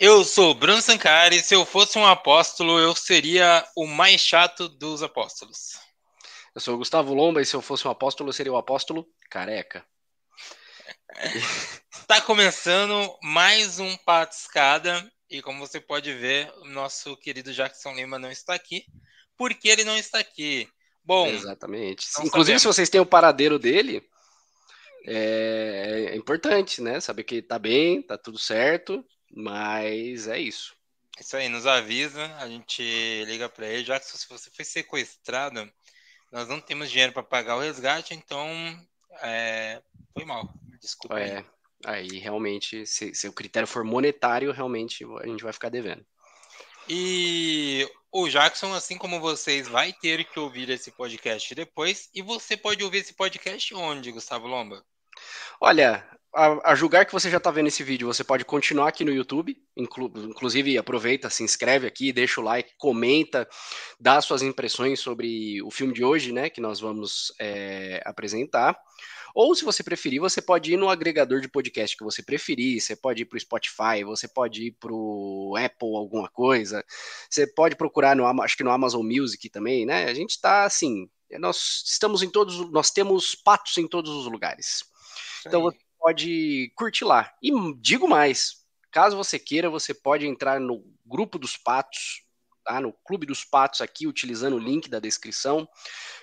Eu sou Bruno Sancari. Se eu fosse um apóstolo, eu seria o mais chato dos apóstolos. Eu sou o Gustavo Lomba e se eu fosse um apóstolo, eu seria o apóstolo careca. Está começando mais um Patiscada e como você pode ver, o nosso querido Jackson Lima não está aqui. Por que ele não está aqui? Bom, exatamente. Inclusive, sabemos. se vocês têm o paradeiro dele, é, é importante, né? Saber que tá bem, tá tudo certo, mas é isso. Isso aí, nos avisa, a gente liga para ele, já que se você foi sequestrado, nós não temos dinheiro para pagar o resgate, então é, foi mal. Desculpa. É, aí, aí realmente, se, se o critério for monetário, realmente a gente vai ficar devendo. E o Jackson, assim como vocês, vai ter que ouvir esse podcast depois. E você pode ouvir esse podcast onde, Gustavo Lomba? Olha, a, a julgar que você já está vendo esse vídeo, você pode continuar aqui no YouTube. Inclu, inclusive, aproveita, se inscreve aqui, deixa o like, comenta, dá suas impressões sobre o filme de hoje, né? Que nós vamos é, apresentar. Ou, se você preferir, você pode ir no agregador de podcast que você preferir. Você pode ir para o Spotify, você pode ir para o Apple alguma coisa. Você pode procurar no, acho que no Amazon Music também, né? A gente está assim, nós estamos em todos, nós temos patos em todos os lugares. Então você pode curtir lá. E digo mais, caso você queira, você pode entrar no grupo dos patos, tá? No Clube dos Patos aqui, utilizando o link da descrição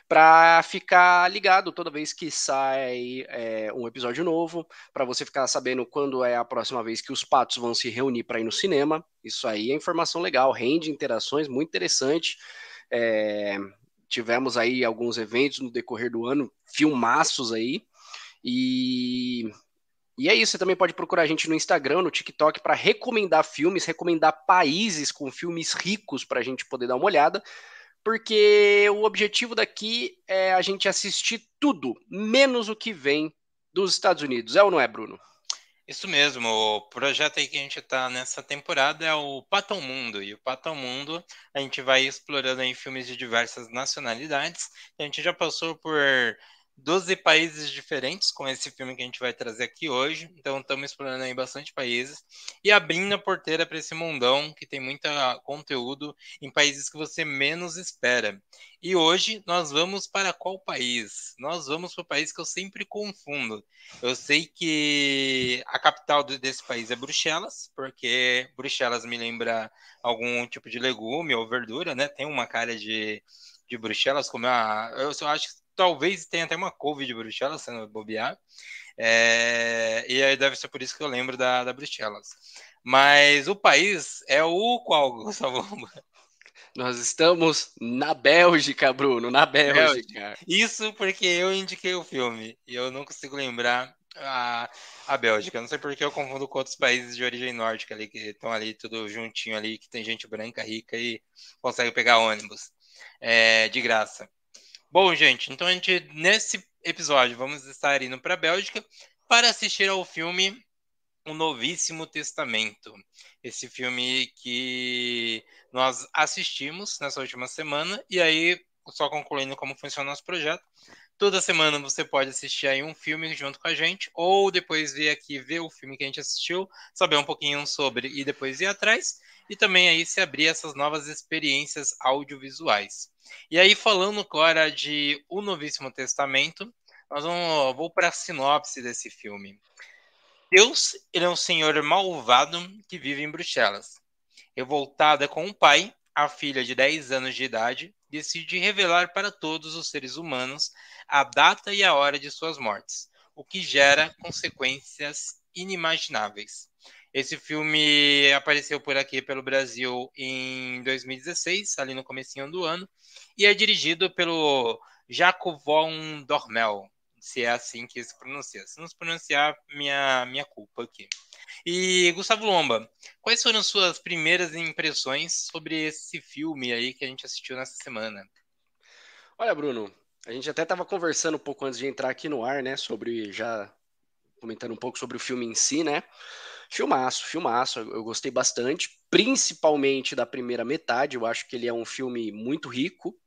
para ficar ligado toda vez que sai é, um episódio novo, para você ficar sabendo quando é a próxima vez que os patos vão se reunir para ir no cinema. Isso aí é informação legal, rende interações, muito interessante. É, tivemos aí alguns eventos no decorrer do ano, filmaços aí. E, e é isso, você também pode procurar a gente no Instagram, no TikTok, para recomendar filmes, recomendar países com filmes ricos para a gente poder dar uma olhada porque o objetivo daqui é a gente assistir tudo, menos o que vem dos Estados Unidos. É ou não é, Bruno? Isso mesmo, o projeto aí que a gente está nessa temporada é o Patão Mundo, e o Patão Mundo a gente vai explorando em filmes de diversas nacionalidades, a gente já passou por 12 países diferentes com esse filme que a gente vai trazer aqui hoje. Então estamos explorando aí bastante países e abrindo a porteira para esse mundão que tem muito conteúdo em países que você menos espera. E hoje nós vamos para qual país? Nós vamos para o país que eu sempre confundo. Eu sei que a capital desse país é Bruxelas, porque Bruxelas me lembra algum tipo de legume ou verdura, né? Tem uma cara de de Bruxelas, como a, eu, eu acho que talvez tenha até uma couve de Bruxelas, sendo bobear. É, e aí deve ser por isso que eu lembro da, da Bruxelas. Mas o país é o qual, Gustavo? Nós estamos na Bélgica, Bruno, na Bélgica. Bélgica. Isso porque eu indiquei o filme e eu não consigo lembrar a, a Bélgica. Não sei porque eu confundo com outros países de origem nórdica ali, que estão ali tudo juntinho ali, que tem gente branca, rica e consegue pegar ônibus é, de graça. Bom, gente, então a gente, nesse episódio, vamos estar indo para a Bélgica para assistir ao filme O Novíssimo Testamento. Esse filme que nós assistimos nessa última semana, e aí, só concluindo como funciona o nosso projeto, toda semana você pode assistir aí um filme junto com a gente, ou depois vir aqui ver o filme que a gente assistiu, saber um pouquinho sobre e depois ir atrás, e também aí se abrir essas novas experiências audiovisuais. E aí, falando agora de O Novíssimo Testamento, nós vamos, vou para a sinopse desse filme. Deus ele é um senhor malvado que vive em Bruxelas. Revoltada com o pai, a filha de 10 anos de idade decide revelar para todos os seres humanos a data e a hora de suas mortes, o que gera consequências inimagináveis. Esse filme apareceu por aqui pelo Brasil em 2016, ali no comecinho do ano, e é dirigido pelo Jaco von Dormel, se é assim que se pronuncia. Se não se pronunciar, minha, minha culpa aqui. E Gustavo Lomba, quais foram suas primeiras impressões sobre esse filme aí que a gente assistiu nessa semana? Olha, Bruno, a gente até estava conversando um pouco antes de entrar aqui no ar, né, sobre já comentando um pouco sobre o filme em si, né? Filmaço, filmaço, eu gostei bastante, principalmente da primeira metade. Eu acho que ele é um filme muito rico,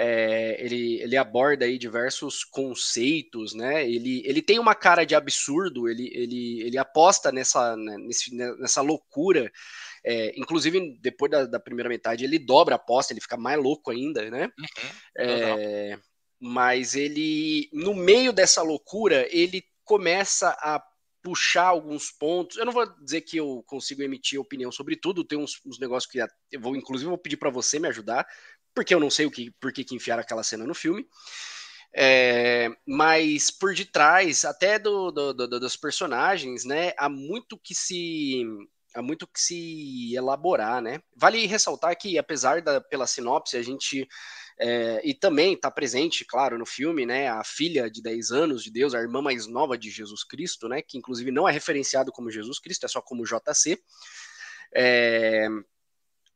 É, ele, ele aborda aí diversos conceitos, né? Ele, ele tem uma cara de absurdo, ele, ele, ele aposta nessa, né, nesse, nessa loucura. É, inclusive, depois da, da, primeira metade, ele dobra a aposta, ele fica mais louco ainda, né? Uhum, é, mas ele, no meio dessa loucura, ele começa a puxar alguns pontos. Eu não vou dizer que eu consigo emitir opinião sobre tudo, tem uns, uns negócios que eu vou, inclusive, vou pedir para você me ajudar, porque eu não sei o que, por que, que enfiaram aquela cena no filme. É, mas por detrás, até do, do, do, dos personagens, né, há muito que se há muito que se elaborar, né? Vale ressaltar que, apesar da pela sinopse, a gente é, e também está presente, claro, no filme, né, a filha de 10 anos de Deus, a irmã mais nova de Jesus Cristo, né, que inclusive não é referenciado como Jesus Cristo, é só como JC. É,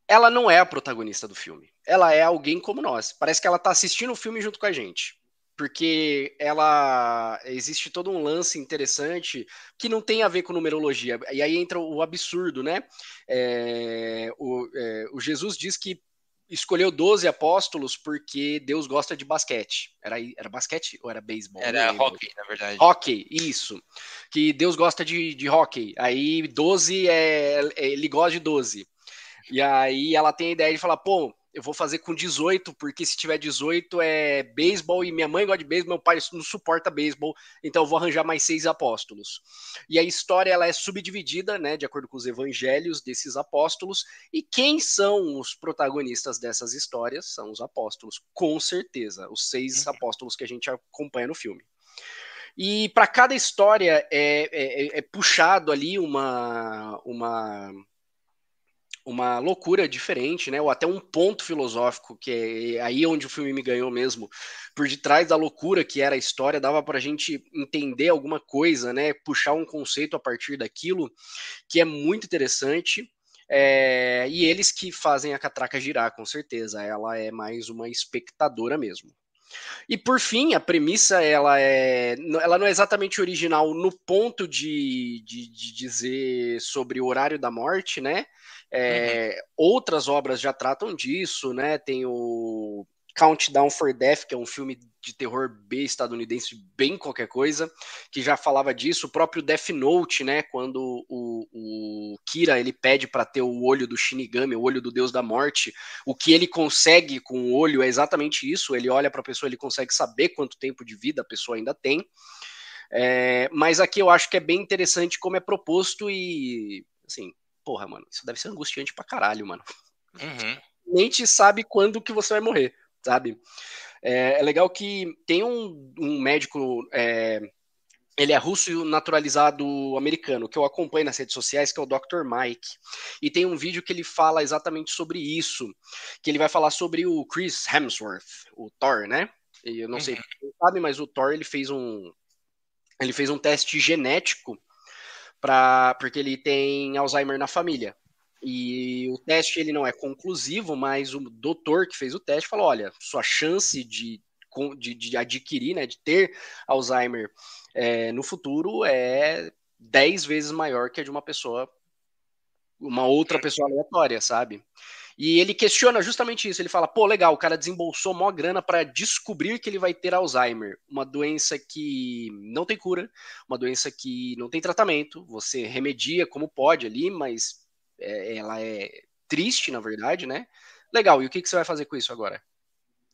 ela não é a protagonista do filme. Ela é alguém como nós. Parece que ela está assistindo o filme junto com a gente porque ela existe todo um lance interessante que não tem a ver com numerologia. E aí entra o absurdo, né? É, o, é, o, Jesus diz que escolheu 12 apóstolos porque Deus gosta de basquete. Era, era basquete ou era beisebol? Era hockey, na verdade. Hockey, isso. Que Deus gosta de, de hockey. Aí 12 é, é. Ele gosta de 12. E aí ela tem a ideia de falar, pô, eu vou fazer com 18, porque se tiver 18 é beisebol e minha mãe gosta de beisebol, meu pai não suporta beisebol, então eu vou arranjar mais seis apóstolos. E a história ela é subdividida, né, de acordo com os evangelhos desses apóstolos, e quem são os protagonistas dessas histórias? São os apóstolos, com certeza, os seis uhum. apóstolos que a gente acompanha no filme. E para cada história é, é, é puxado ali uma, uma uma loucura diferente, né? Ou até um ponto filosófico, que é aí onde o filme me ganhou mesmo. Por detrás da loucura que era a história, dava para a gente entender alguma coisa, né? Puxar um conceito a partir daquilo, que é muito interessante. É... e eles que fazem a catraca girar, com certeza. Ela é mais uma espectadora mesmo. E por fim, a premissa ela é, ela não é exatamente original no ponto de, de, de dizer sobre o horário da morte, né? É, uhum. Outras obras já tratam disso, né? Tem o Countdown for Death, que é um filme de terror B estadunidense, bem qualquer coisa, que já falava disso. O próprio Death Note, né? Quando o, o Kira ele pede para ter o olho do Shinigami, o olho do Deus da Morte, o que ele consegue com o olho é exatamente isso. Ele olha para a pessoa, ele consegue saber quanto tempo de vida a pessoa ainda tem. É, mas aqui eu acho que é bem interessante como é proposto e, assim, porra, mano, isso deve ser angustiante pra caralho, mano. Uhum. Nem te sabe quando que você vai morrer, sabe? É, é legal que tem um, um médico, é, ele é russo naturalizado americano, que eu acompanho nas redes sociais, que é o Dr. Mike. E tem um vídeo que ele fala exatamente sobre isso, que ele vai falar sobre o Chris Hemsworth, o Thor, né? E eu não uhum. sei se você sabe, mas o Thor ele fez um ele fez um teste genético pra, porque ele tem Alzheimer na família. E o teste ele não é conclusivo, mas o doutor que fez o teste falou: olha, sua chance de, de, de adquirir, né, de ter Alzheimer é, no futuro é 10 vezes maior que a de uma pessoa, uma outra pessoa aleatória, sabe? E ele questiona justamente isso. Ele fala: pô, legal, o cara desembolsou mó grana para descobrir que ele vai ter Alzheimer, uma doença que não tem cura, uma doença que não tem tratamento. Você remedia como pode ali, mas é, ela é triste, na verdade, né? Legal, e o que, que você vai fazer com isso agora?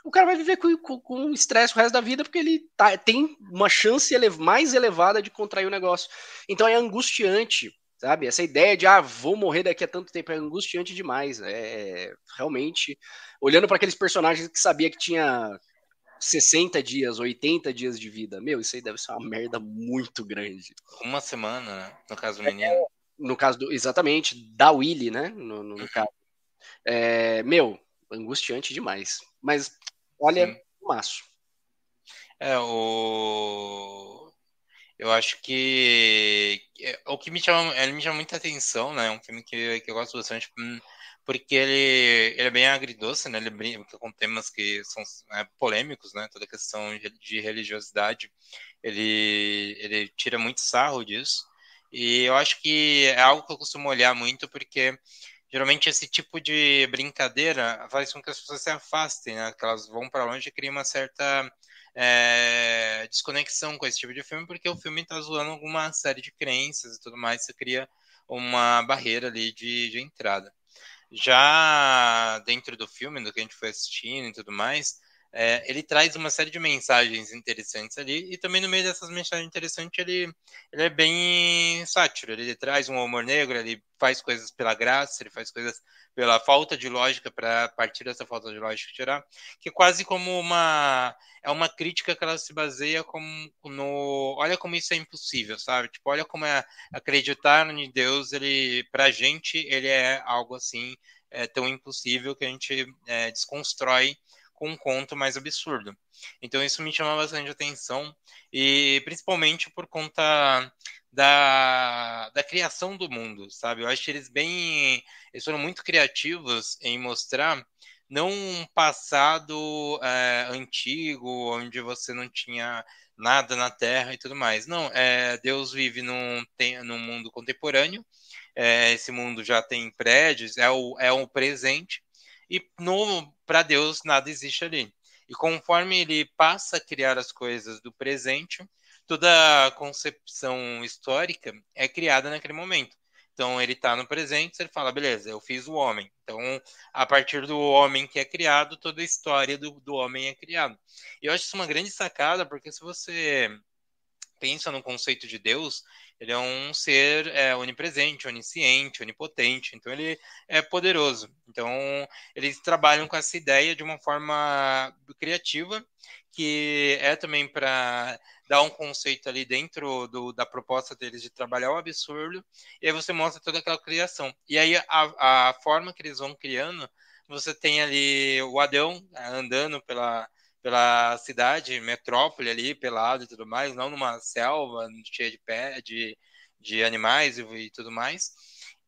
O cara vai viver com estresse o resto da vida porque ele tá, tem uma chance ele mais elevada de contrair o negócio. Então é angustiante sabe? Essa ideia de, ah, vou morrer daqui a tanto tempo é angustiante demais. É realmente, olhando para aqueles personagens que sabia que tinha 60 dias, 80 dias de vida, meu, isso aí deve ser uma merda muito grande. Uma semana, né? No caso do menino. É, no caso do, exatamente, da Willy, né? No, no, no uhum. caso. É, meu, angustiante demais. Mas, olha, Sim. maço. É, o eu acho que o que me chama, ele me chama muita atenção, né? É um filme que, que eu gosto bastante, hum, porque ele, ele é bem agridoce, né? Ele brinca com temas que são é, polêmicos, né? Toda a questão de religiosidade, ele, ele tira muito sarro disso. E eu acho que é algo que eu costumo olhar muito, porque geralmente esse tipo de brincadeira faz com que as pessoas se afastem, né? Que elas vão para longe e criam uma certa é, desconexão com esse tipo de filme, porque o filme está zoando alguma série de crenças e tudo mais, você cria uma barreira ali de, de entrada. Já dentro do filme, do que a gente foi assistindo e tudo mais, é, ele traz uma série de mensagens interessantes ali, e também no meio dessas mensagens interessantes ele, ele é bem sátiro, ele traz um humor negro, ele faz coisas pela graça, ele faz coisas pela falta de lógica, para partir dessa falta de lógica tirar, que é quase como uma é uma crítica que ela se baseia como no olha como isso é impossível, sabe? Tipo, olha como é acreditar em Deus, ele pra gente ele é algo assim é tão impossível que a gente é, desconstrói com um conto mais absurdo. Então isso me chama bastante atenção e principalmente por conta da, da criação do mundo, sabe? Eu acho que eles bem, eles foram muito criativos em mostrar não um passado é, antigo onde você não tinha nada na Terra e tudo mais. Não, é, Deus vive num, tem, num mundo contemporâneo. É, esse mundo já tem prédios, é o, é o presente e para Deus nada existe ali. E conforme ele passa a criar as coisas do presente, toda a concepção histórica é criada naquele momento. Então ele está no presente, ele fala, beleza, eu fiz o homem. Então, a partir do homem que é criado, toda a história do, do homem é criada. E eu acho isso uma grande sacada, porque se você pensa no conceito de Deus, ele é um ser é, onipresente, onisciente, onipotente, então ele é poderoso. Então, eles trabalham com essa ideia de uma forma criativa, que é também para dar um conceito ali dentro do, da proposta deles de trabalhar o absurdo, e aí você mostra toda aquela criação. E aí a, a forma que eles vão criando, você tem ali o Adão é, andando pela pela cidade, metrópole ali, pelado e tudo mais, não numa selva cheia de pé, de, de animais e, e tudo mais.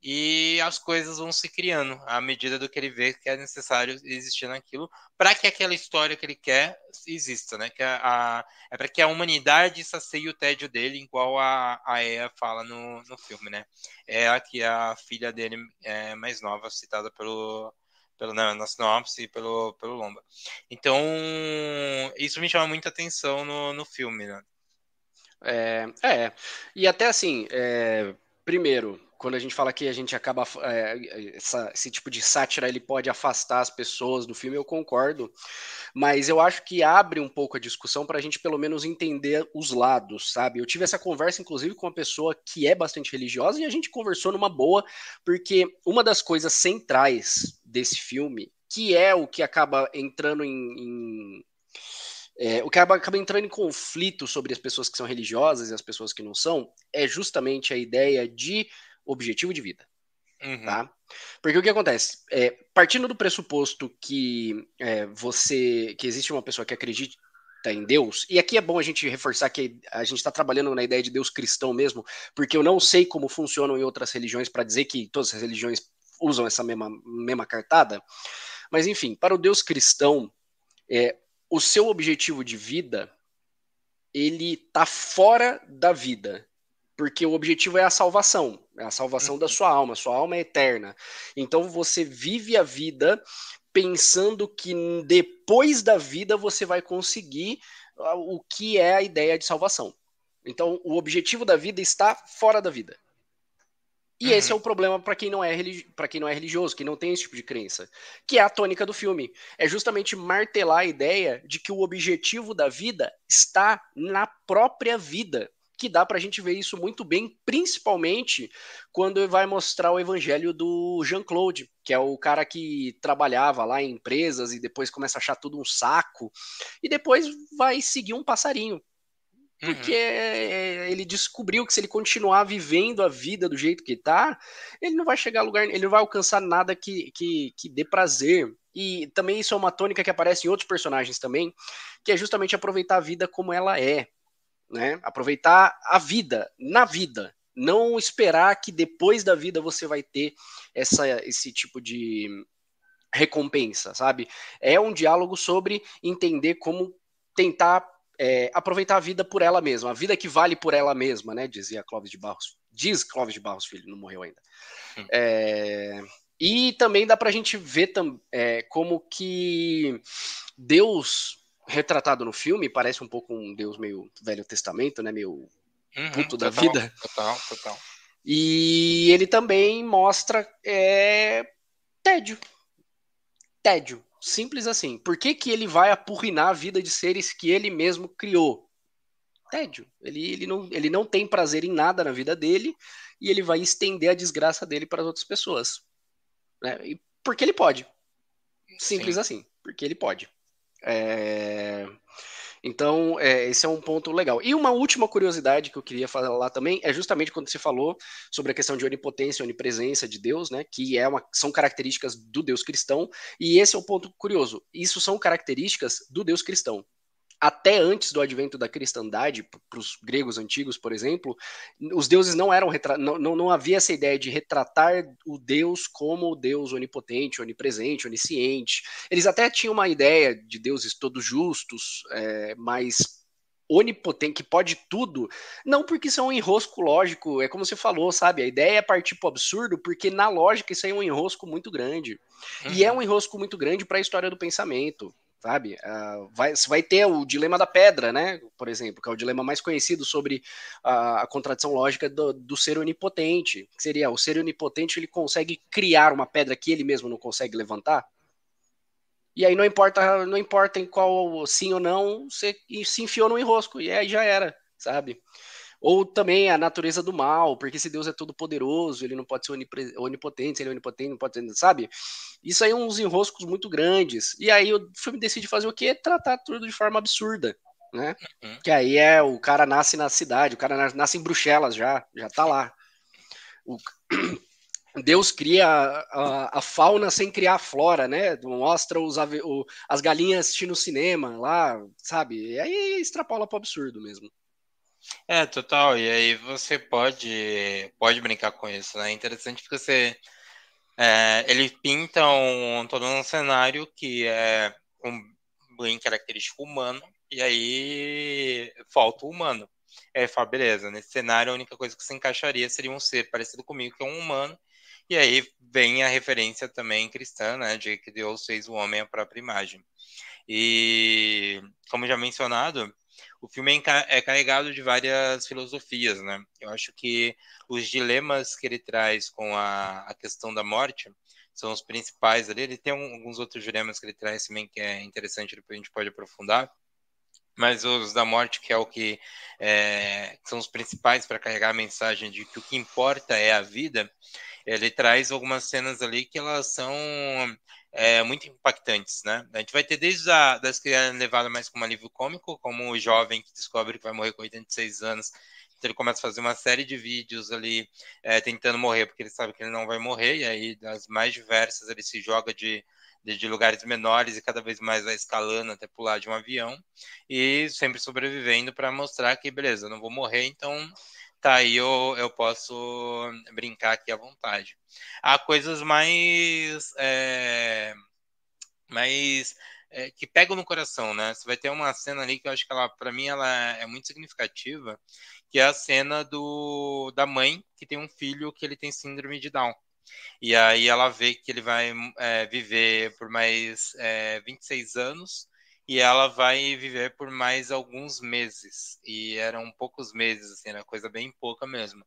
E as coisas vão se criando à medida do que ele vê que é necessário existir naquilo para que aquela história que ele quer exista, né? Que a, a é para que a humanidade sacie o tédio dele, igual a, a Ea fala no, no filme, né? É a que a filha dele é mais nova, citada pelo, pelo, na, na sinopse e pelo, pelo Lomba. Então, isso me chama muita atenção no, no filme, né? É, é. E até assim, é, primeiro, quando a gente fala que a gente acaba é, essa, esse tipo de sátira ele pode afastar as pessoas do filme, eu concordo, mas eu acho que abre um pouco a discussão para a gente pelo menos entender os lados, sabe? Eu tive essa conversa inclusive com uma pessoa que é bastante religiosa e a gente conversou numa boa, porque uma das coisas centrais desse filme, que é o que acaba entrando em, em é, o que acaba, acaba, entrando em conflito sobre as pessoas que são religiosas e as pessoas que não são é justamente a ideia de objetivo de vida. Uhum. Tá? Porque o que acontece? É, partindo do pressuposto que é, você. que existe uma pessoa que acredita em Deus, e aqui é bom a gente reforçar que a gente está trabalhando na ideia de Deus cristão mesmo, porque eu não sei como funcionam em outras religiões para dizer que todas as religiões usam essa mesma, mesma cartada. Mas enfim, para o Deus cristão, é, o seu objetivo de vida ele tá fora da vida, porque o objetivo é a salvação, é a salvação uhum. da sua alma, sua alma é eterna. Então você vive a vida pensando que depois da vida você vai conseguir ah, o que é a ideia de salvação. Então o objetivo da vida está fora da vida. E uhum. esse é o problema para quem não é para quem não é religioso, quem não tem esse tipo de crença, que é a tônica do filme. É justamente martelar a ideia de que o objetivo da vida está na própria vida. Que dá para a gente ver isso muito bem, principalmente quando vai mostrar o evangelho do Jean-Claude, que é o cara que trabalhava lá em empresas e depois começa a achar tudo um saco, e depois vai seguir um passarinho porque uhum. ele descobriu que se ele continuar vivendo a vida do jeito que tá, ele não vai chegar a lugar, ele não vai alcançar nada que, que, que dê prazer. E também isso é uma tônica que aparece em outros personagens também, que é justamente aproveitar a vida como ela é, né? Aproveitar a vida na vida, não esperar que depois da vida você vai ter essa, esse tipo de recompensa, sabe? É um diálogo sobre entender como tentar é, aproveitar a vida por ela mesma, a vida que vale por ela mesma, né? Dizia Clóvis de Barros. Diz Clóvis de Barros Filho, não morreu ainda. Hum. É, E também dá pra gente ver é, como que Deus retratado no filme parece um pouco um Deus meio Velho Testamento, né? Meio uhum, puto da total, vida. Total, total. E ele também mostra é, tédio. Tédio. Simples assim. Por que, que ele vai apurrinar a vida de seres que ele mesmo criou? Tédio. Ele, ele, não, ele não tem prazer em nada na vida dele e ele vai estender a desgraça dele para as outras pessoas. Né? E porque ele pode. Simples Sim. assim. Porque ele pode. É... Então, é, esse é um ponto legal. E uma última curiosidade que eu queria falar também é justamente quando você falou sobre a questão de onipotência onipresença de Deus, né? Que é uma, são características do Deus cristão. E esse é o ponto curioso. Isso são características do Deus cristão até antes do advento da cristandade, para os gregos antigos, por exemplo, os deuses não eram não, não, não havia essa ideia de retratar o Deus como o Deus onipotente, onipresente, onisciente. Eles até tinham uma ideia de deuses todos justos, é, mas onipotente, que pode tudo, não porque isso é um enrosco lógico, é como você falou, sabe? A ideia é partir para absurdo, porque na lógica isso aí é um enrosco muito grande. Uhum. E é um enrosco muito grande para a história do pensamento sabe? Uh, vai, vai ter o dilema da pedra, né? Por exemplo, que é o dilema mais conhecido sobre a, a contradição lógica do, do, ser onipotente. Que seria o ser onipotente ele consegue criar uma pedra que ele mesmo não consegue levantar. E aí não importa, não importa em qual sim ou não, você se enfiou no enrosco e aí já era, sabe? Ou também a natureza do mal, porque se Deus é todo poderoso, ele não pode ser onipotente, se ele é onipotente, não pode ser, sabe? Isso aí é uns enroscos muito grandes. E aí o filme decide fazer o quê? Tratar tudo de forma absurda, né? Uhum. Que aí é o cara nasce na cidade, o cara nasce em Bruxelas já, já tá lá. O... Deus cria a, a, fauna sem criar a flora, né? Mostra os, o, as galinhas assistindo cinema lá, sabe? E aí extrapola pro absurdo mesmo. É, total. E aí você pode, pode brincar com isso, né? É interessante que você. É, ele pinta um, todo um cenário que é um bem característico humano, e aí falta o humano. Aí fala, beleza, nesse cenário a única coisa que se encaixaria seria um ser parecido comigo, que é um humano, e aí vem a referência também cristã, né, de que Deus fez o homem à própria imagem. E, como já mencionado, o filme é, é carregado de várias filosofias, né? Eu acho que os dilemas que ele traz com a, a questão da morte são os principais ali. Ele tem alguns outros dilemas que ele traz também que é interessante, depois a gente pode aprofundar. Mas os da morte, que é o que é, são os principais para carregar a mensagem de que o que importa é a vida, ele traz algumas cenas ali que elas são é, muito impactantes, né? A gente vai ter desde a, das que é levada mais como alívio cômico, como o jovem que descobre que vai morrer com 86 anos, então ele começa a fazer uma série de vídeos ali é, tentando morrer, porque ele sabe que ele não vai morrer, e aí das mais diversas ele se joga de, de, de lugares menores e cada vez mais vai escalando até pular de um avião, e sempre sobrevivendo para mostrar que, beleza, não vou morrer, então tá aí eu, eu posso brincar aqui à vontade. Há coisas mais. É, mais é, que pegam no coração, né? Você vai ter uma cena ali que eu acho que ela, para mim, ela é muito significativa, que é a cena do, da mãe que tem um filho que ele tem síndrome de Down. E aí ela vê que ele vai é, viver por mais é, 26 anos e ela vai viver por mais alguns meses. E eram poucos meses, assim, era coisa bem pouca mesmo.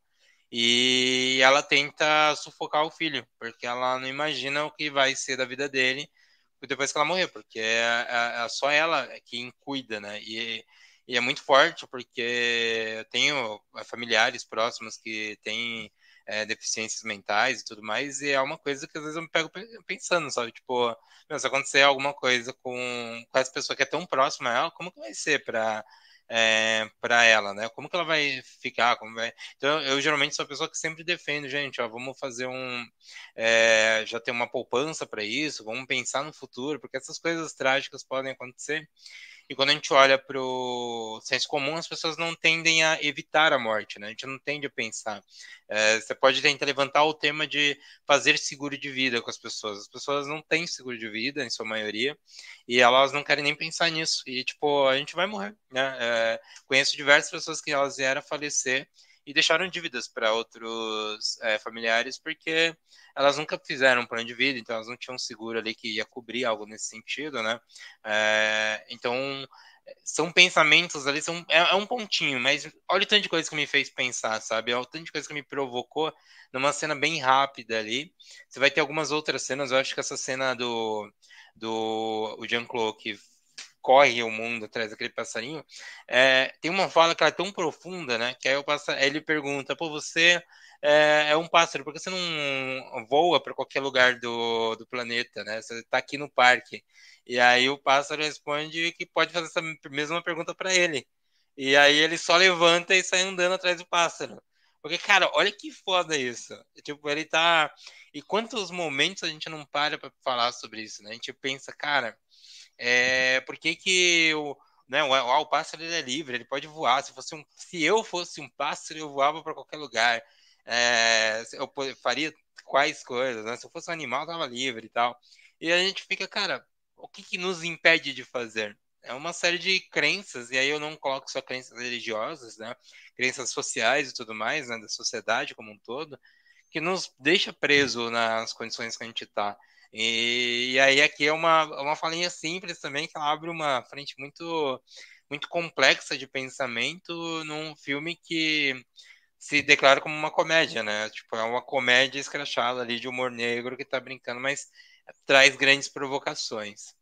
E ela tenta sufocar o filho, porque ela não imagina o que vai ser da vida dele depois que ela morrer, porque é, é, é só ela quem cuida, né? E, e é muito forte, porque eu tenho familiares próximos que têm é, deficiências mentais e tudo mais, e é uma coisa que às vezes eu me pego pensando, sabe? Tipo, meu, se acontecer alguma coisa com, com essa pessoa que é tão próxima a ela, como que vai ser para é, para ela, né? Como que ela vai ficar? Como vai... Então, eu geralmente sou a pessoa que sempre defendo, gente, ó, vamos fazer um. É, já ter uma poupança para isso, vamos pensar no futuro, porque essas coisas trágicas podem acontecer. E quando a gente olha para o senso comum, as pessoas não tendem a evitar a morte, né? A gente não tende a pensar. É, você pode tentar levantar o tema de fazer seguro de vida com as pessoas. As pessoas não têm seguro de vida, em sua maioria, e elas não querem nem pensar nisso. E, tipo, a gente vai morrer, né? É, conheço diversas pessoas que elas vieram a falecer e deixaram dívidas para outros é, familiares porque elas nunca fizeram um plano de vida, então elas não tinham seguro ali que ia cobrir algo nesse sentido, né? É, então são pensamentos ali, são, é, é, um pontinho, mas olha o tanto de coisa que me fez pensar, sabe? Olha o tanto de coisa que me provocou numa cena bem rápida ali. Você vai ter algumas outras cenas, eu acho que essa cena do, do o Jean-Claude corre o mundo atrás daquele passarinho, é, tem uma fala que é tão profunda, né? Que aí o passa, ele pergunta, pô, você é, é, um pássaro, por que você não voa para qualquer lugar do, do planeta, né? Você está aqui no parque. E aí o pássaro responde que pode fazer essa mesma pergunta para ele. E aí ele só levanta e sai andando atrás do pássaro. Porque, cara, olha que foda isso. Tipo, ele tá. E quantos momentos a gente não para pra falar sobre isso, né? A gente pensa, cara, é, por que que o, né, o, o pássaro ele é livre, ele pode voar. Se, fosse um, se eu fosse um pássaro, eu voava para qualquer lugar. É, eu faria quais coisas, né? Se eu fosse um animal, eu tava livre e tal. E a gente fica, cara, o que, que nos impede de fazer? É uma série de crenças, e aí eu não coloco só crenças religiosas, né? Crenças sociais e tudo mais, né? Da sociedade como um todo, que nos deixa preso nas condições que a gente está. E, e, aí aqui é uma, uma falinha simples também, que ela abre uma frente muito, muito complexa de pensamento num filme que se declara como uma comédia, né? Tipo, é uma comédia escrachada ali de humor negro que tá brincando, mas traz grandes provocações.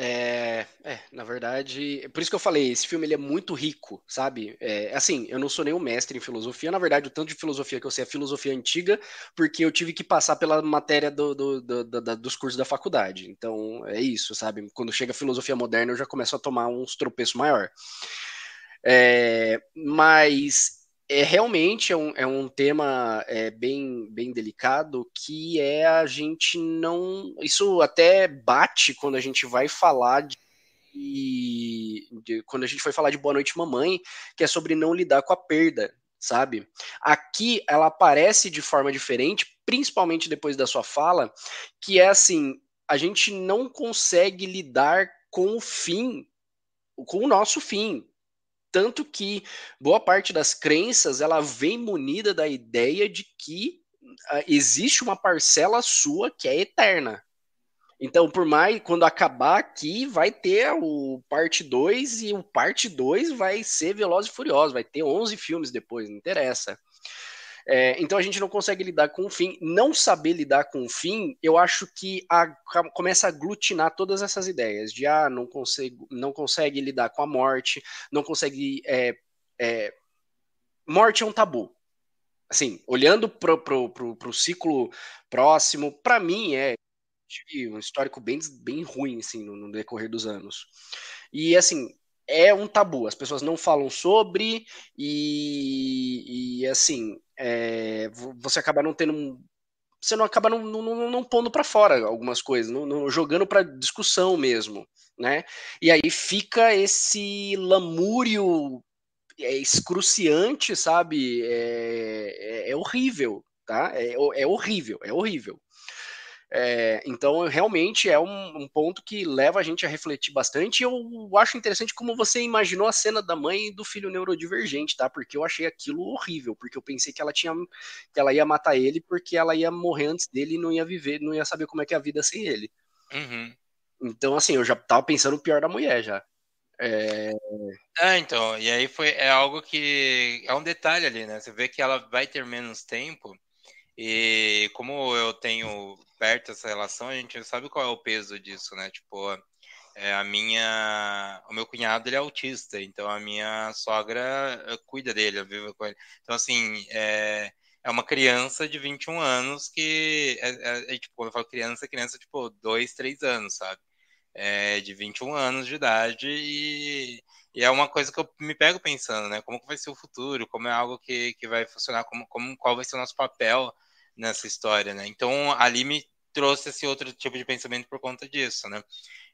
É, é, na verdade, por isso que eu falei, esse filme ele é muito rico, sabe? É, assim, eu não sou nenhum mestre em filosofia, na verdade, o tanto de filosofia que eu sei é filosofia antiga, porque eu tive que passar pela matéria do, do, do, do, dos cursos da faculdade. Então, é isso, sabe? Quando chega a filosofia moderna, eu já começo a tomar uns tropeços maior. É, mas é realmente é um, é um tema é, bem, bem delicado que é a gente não. Isso até bate quando a gente vai falar de, de, quando a gente foi falar de Boa Noite Mamãe, que é sobre não lidar com a perda, sabe? Aqui ela aparece de forma diferente, principalmente depois da sua fala, que é assim, a gente não consegue lidar com o fim, com o nosso fim, tanto que boa parte das crenças ela vem munida da ideia de que uh, existe uma parcela sua que é eterna. Então, por mais quando acabar aqui, vai ter o parte 2 e o parte 2 vai ser Veloz e Furioso, vai ter 11 filmes depois, não interessa. É, então a gente não consegue lidar com o fim. Não saber lidar com o fim, eu acho que a, começa a aglutinar todas essas ideias de ah, não consegue, não consegue lidar com a morte, não consegue. É, é, morte é um tabu. Assim, olhando para o ciclo próximo, para mim é um histórico bem, bem ruim assim, no, no decorrer dos anos. E assim, é um tabu, as pessoas não falam sobre, e, e assim, é, você acaba não tendo. Você não acaba não, não, não pondo para fora algumas coisas, não, não jogando para discussão mesmo, né? E aí fica esse lamúrio é, excruciante, sabe? É, é, é horrível, tá? É, é horrível, é horrível. É, então, realmente é um, um, ponto que leva a gente a refletir bastante. E eu acho interessante como você imaginou a cena da mãe e do filho neurodivergente, tá? Porque eu achei aquilo horrível, porque eu pensei que ela tinha que ela ia matar ele porque ela ia morrer antes dele e não ia viver, não ia saber como é que é a vida sem ele. Uhum. Então, assim, eu já tava pensando o pior da mulher já. É... é... então, e aí foi é algo que é um detalhe ali, né? Você vê que ela vai ter menos tempo e como eu tenho perto essa relação, a gente sabe qual é o peso disso, né? Tipo, é, a minha, o meu cunhado ele é autista, então a minha sogra eh, cuida dele, vive com ele. Então assim, é, é uma criança de 21 anos que é, é, é tipo, quando eu falo criança, é criança tipo 2, 3 anos, sabe? É, de 21 anos de idade e, e, é uma coisa que eu me pego pensando, né? Como que vai ser o futuro? Como é algo que, que vai funcionar? Como, como qual vai ser o nosso papel? Nessa história, né? Então ali me trouxe esse outro tipo de pensamento por conta disso, né?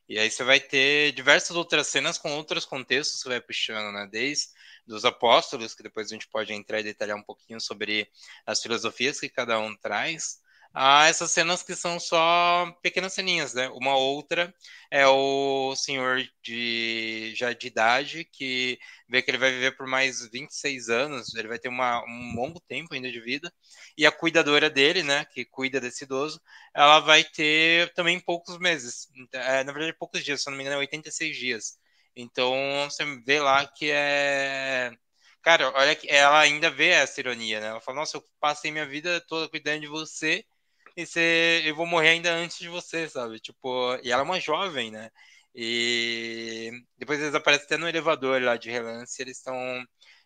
E aí você vai ter diversas outras cenas com outros contextos que vai puxando, né? Desde dos apóstolos, que depois a gente pode entrar e detalhar um pouquinho sobre as filosofias que cada um traz, a essas cenas que são só pequenas ceninhas, né? Uma outra é o senhor de já de idade que vê que ele vai viver por mais 26 anos, ele vai ter uma, um longo tempo ainda de vida, e a cuidadora dele, né, que cuida desse idoso, ela vai ter também poucos meses, é, na verdade poucos dias, se não me engano é 86 dias. Então você vê lá que é Cara, olha que ela ainda vê essa ironia, né? Ela fala, nossa, eu passei minha vida toda cuidando de você e você, eu vou morrer ainda antes de você, sabe? Tipo, e ela é uma jovem, né? E depois eles aparecem até no elevador lá de relance, eles estão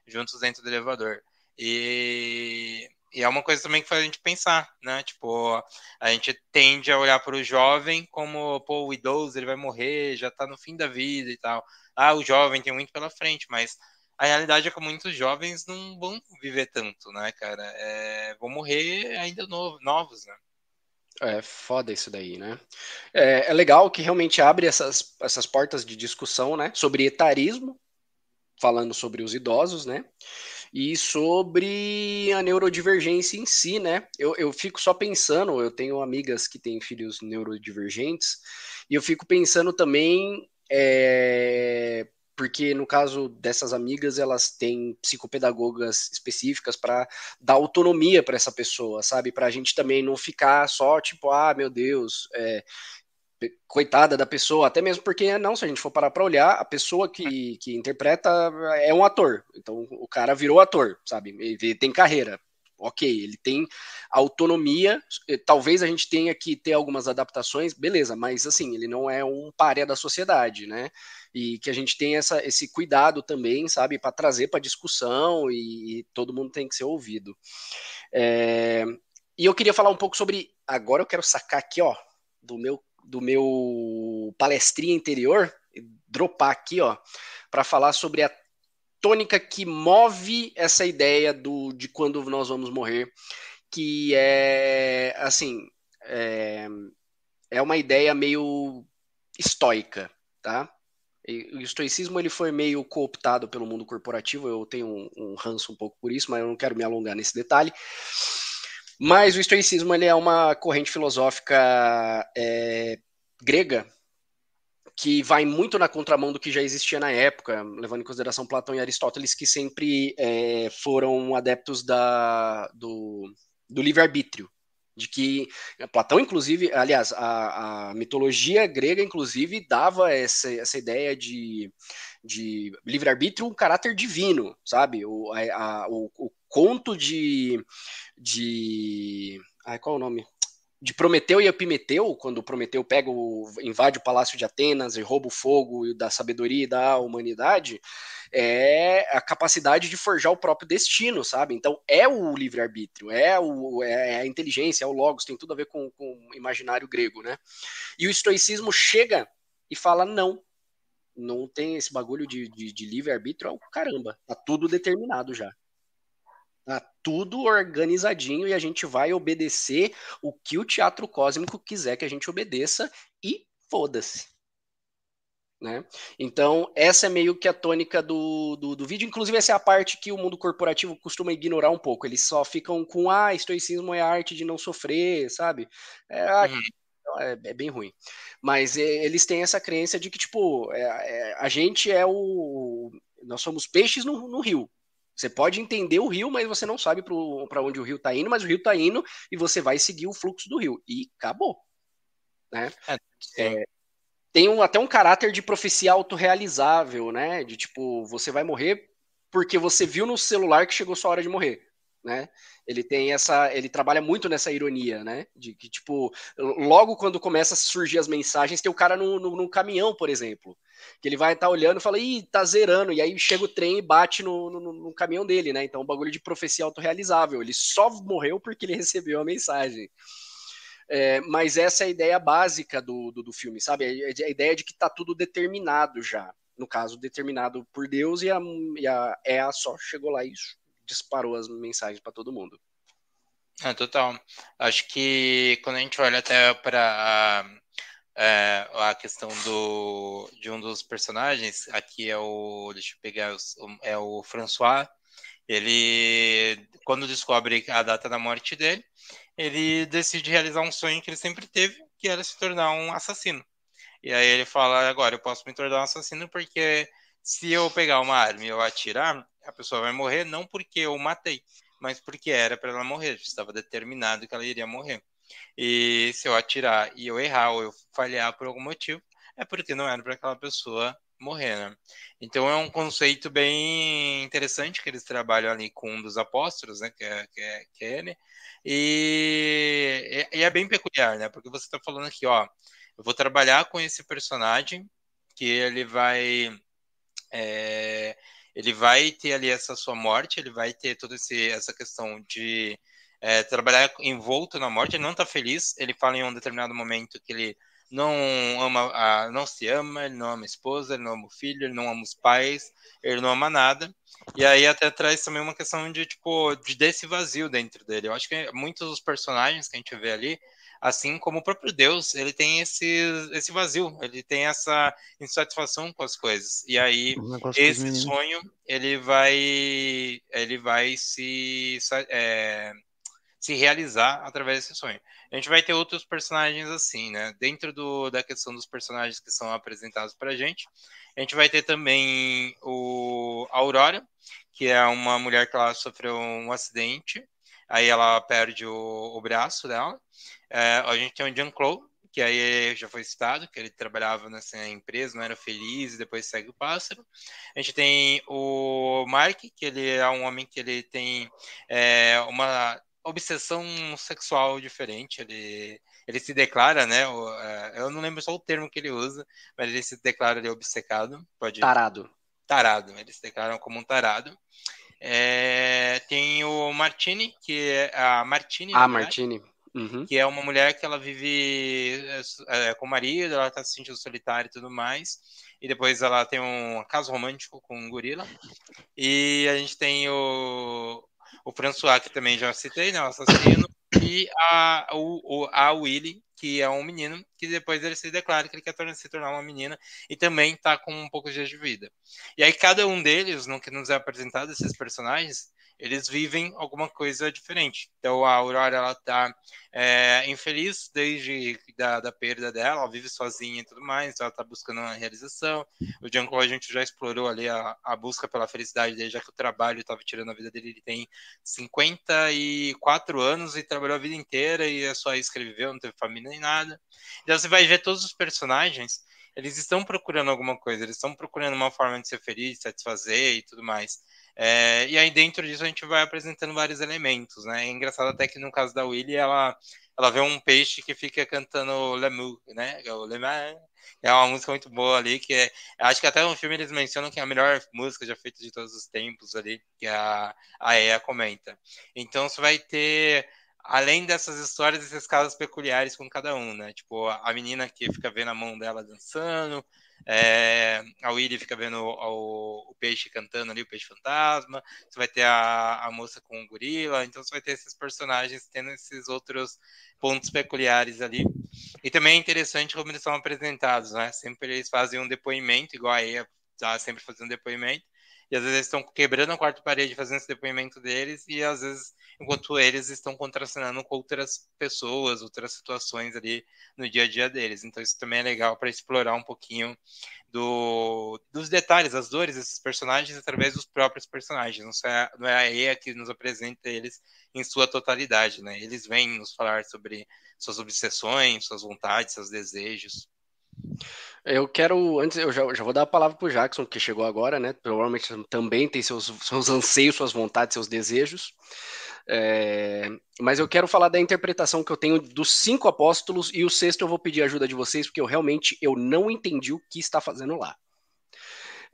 juntos dentro do elevador. E, e, é uma coisa também que faz a gente pensar, né? Tipo, a gente tende a olhar para o jovem como, pô, o idoso, ele vai morrer, já tá no fim da vida e tal. Ah, o jovem tem muito pela frente, mas a realidade é que muitos jovens não vão viver tanto, né, cara? É, vão morrer ainda novo, novos, né? É foda isso daí, né? É, é, legal que realmente abre essas, essas portas de discussão, né? Sobre etarismo, falando sobre os idosos, né? E sobre a neurodivergência em si, né? Eu, eu fico só pensando, eu tenho amigas que têm filhos neurodivergentes, e eu fico pensando também é, porque no caso dessas amigas, elas têm psicopedagogas específicas para dar autonomia para essa pessoa, sabe? Para a gente também não ficar só tipo, ah, meu Deus, é, coitada da pessoa, até mesmo porque não, se a gente for parar para olhar, a pessoa que, que interpreta é um ator, então o cara virou ator, sabe? Ele tem carreira, ok, ele tem autonomia, talvez a gente tenha que ter algumas adaptações, beleza, mas assim, ele não é um párea da sociedade, né? E que a gente tenha essa, esse cuidado também, sabe, para trazer para discussão e, e, todo mundo tem que ser ouvido. É, e eu queria falar um pouco sobre, agora eu quero sacar aqui, ó, do meu, do meu palestrinha interior, dropar aqui, ó, para falar sobre a tônica que move essa ideia do, de quando nós vamos morrer, que é assim é, é uma ideia meio estoica, tá? o estoicismo ele foi meio cooptado pelo mundo corporativo, eu tenho um, um ranço um pouco por isso, mas eu não quero me alongar nesse detalhe. Mas o estoicismo ele é uma corrente filosófica é, grega que vai muito na contramão do que já existia na época, levando em consideração Platão e Aristóteles, que sempre é, foram adeptos da, do, do livre-arbítrio. De que Platão, inclusive, aliás, a, a, mitologia grega, inclusive, dava essa, essa ideia de, de livre-arbítrio um caráter divino, sabe? O, a, o, o conto de. de ai, qual é o nome? De Prometeu e Epimeteu, quando Prometeu pega o, invade o palácio de Atenas e rouba o fogo da sabedoria e da humanidade, é a capacidade de forjar o próprio destino, sabe? Então é o livre-arbítrio, é, o, é a inteligência, é o logos, tem tudo a ver com, com o imaginário grego, né? E o estoicismo chega e fala: não, não tem esse bagulho de, de, de livre-arbítrio, é o caramba, tá tudo determinado já. Tá tudo organizadinho e a gente vai obedecer o que o teatro cósmico quiser que a gente obedeça e foda-se. Né? Então, essa é meio que a tônica do, do, do, vídeo. Inclusive, essa é a parte que o mundo corporativo costuma ignorar um pouco. Eles só ficam com, ah, estoicismo é a arte de não sofrer, sabe? É, uhum. é, é bem ruim. Mas é, eles têm essa crença de que, tipo, é, é a gente é o. Nós somos peixes no, no rio. Você pode entender o rio, mas você não sabe para onde o rio está indo, mas o rio está indo e você vai seguir o fluxo do rio. E acabou. Né? É, é, tem um, até um caráter de profecia autorrealizável, né? De tipo, você vai morrer porque você viu no celular que chegou sua hora de morrer. Né? Ele tem essa, ele trabalha muito nessa ironia, né? De que tipo, logo quando começa a surgir as mensagens, tem o cara no, no, no caminhão, por exemplo que ele vai estar tá olhando e fala, ih, tá zerando, e aí chega o trem e bate no, no, no caminhão dele, né? Então, um bagulho de profecia autorrealizável. Ele só morreu porque ele recebeu a mensagem. É, mas essa é a ideia básica do, do, do filme, sabe? A, a, ideia de que tá tudo determinado já. No caso, determinado por Deus, e a, e a EA só chegou lá e disparou as mensagens para todo mundo. É, total. Acho que quando a gente olha até para é, a questão do, de um dos personagens, aqui é o, deixa eu pegar, é o François, ele, quando descobre a data da morte dele, ele decide realizar um sonho que ele sempre teve, que era se tornar um assassino. E aí ele fala: agora eu posso me tornar um assassino porque se eu pegar uma arma e eu atirar, a pessoa vai morrer não porque eu matei, mas porque era para ela morrer. Estava determinado que ela iria morrer. E se eu atirar e eu errar ou eu falhar por algum motivo, é porque não era para aquela pessoa morrer, né? Então é um conceito bem interessante que eles trabalham ali com um dos apóstolos, né? Que é, que é, que é ele. E, e, é bem peculiar, né? Porque você está falando aqui, ó, eu vou trabalhar com esse personagem que ele vai é, ele vai ter ali essa sua morte, ele vai ter toda essa questão de é, trabalhar envolto na morte, ele não está feliz, ele fala em um determinado momento que ele não ama, a, não se ama, ele não ama a esposa, ele não ama o filho, ele não ama os pais, ele não ama nada. E aí até traz também uma questão de tipo de desse vazio dentro dele. Eu acho que muitos dos personagens que a gente vê ali, assim como o próprio Deus, ele tem esse esse vazio, ele tem essa insatisfação com as coisas. E aí esse sonho ele vai ele vai se é, se realizar através desse sonho. A gente vai ter outros personagens assim, né? Dentro do, da questão dos personagens que são apresentados pra gente, a gente vai ter também o Aurora, que é uma mulher que ela sofreu um acidente, aí ela perde o, o braço dela. É, a gente tem o Jean-Claude, que aí já foi citado, que ele trabalhava nessa empresa, não era feliz, e depois segue o pássaro. A gente tem o Mark, que ele é um homem que ele tem é, uma obsessão sexual diferente. Ele, ele se declara, né? É, eu não lembro só o termo que ele usa, mas ele se declara ali, obcecado. Pode... Tarado. Tarado. Eles se declaram como um tarado. É, tem o Martini, que é a Martini. Ah, Martini. Uhum. Que é uma mulher que ela vive é, com o marido, ela tá se sentindo solitária e tudo mais. E depois ela tem um caso romântico com um gorila. E a gente tem o, o François, que também já citei, né, o assassino, e a, o, a Willy, que é um menino, que depois ele se declara que ele quer se tornar uma menina e também está com um pouco de dias de vida. E aí cada um deles, no que nos é apresentado, esses personagens, eles vivem alguma coisa diferente. Então a Aurora ela tá é, infeliz desde da, da perda dela, ela vive sozinha e tudo mais, então ela tá buscando uma realização. O Junko a gente já explorou ali a, a busca pela felicidade dele, já que o trabalho estava tirando a vida dele. Ele tem 54 anos e trabalhou a vida inteira e é só escreveu, não teve família nem nada. Então você vai ver todos os personagens eles estão procurando alguma coisa, eles estão procurando uma forma de ser feliz, satisfazer e tudo mais. É, e aí dentro disso a gente vai apresentando vários elementos, né? É engraçado até que no caso da Willy, ela, ela vê um peixe que fica cantando Lemu, né? É o Lemur. É uma música muito boa ali, que é, acho que até no filme eles mencionam que é a melhor música já feita de todos os tempos ali, que a, a Ea comenta. Então você vai ter além dessas histórias, esses casos peculiares com cada um, né? Tipo, a menina que fica vendo a mão dela dançando, é, a Willy fica vendo o, o, peixe cantando ali, o peixe fantasma. Você vai ter a, a moça com o gorila. Então você vai ter esses personagens tendo esses outros pontos peculiares ali. E também é interessante como eles são apresentados, né? Sempre eles fazem um depoimento, igual a Ea tá sempre fazendo depoimento. E às vezes estão quebrando a quarta parede fazendo esse depoimento deles, e às vezes enquanto eles estão contracenando com outras pessoas, outras situações ali no dia a dia deles. Então isso também é legal para explorar um pouquinho do, dos detalhes, as dores desses personagens através dos próprios personagens. Não é, não é a EA que nos apresenta eles em sua totalidade, né? Eles vêm nos falar sobre suas obsessões, suas vontades, seus desejos. Eu quero, antes, eu já, já vou dar a palavra para o Jackson, que chegou agora, né? Provavelmente também tem seus, seus anseios, suas vontades, seus desejos. É, mas eu quero falar da interpretação que eu tenho dos cinco apóstolos e o sexto eu vou pedir ajuda de vocês porque eu realmente eu não entendi o que está fazendo lá.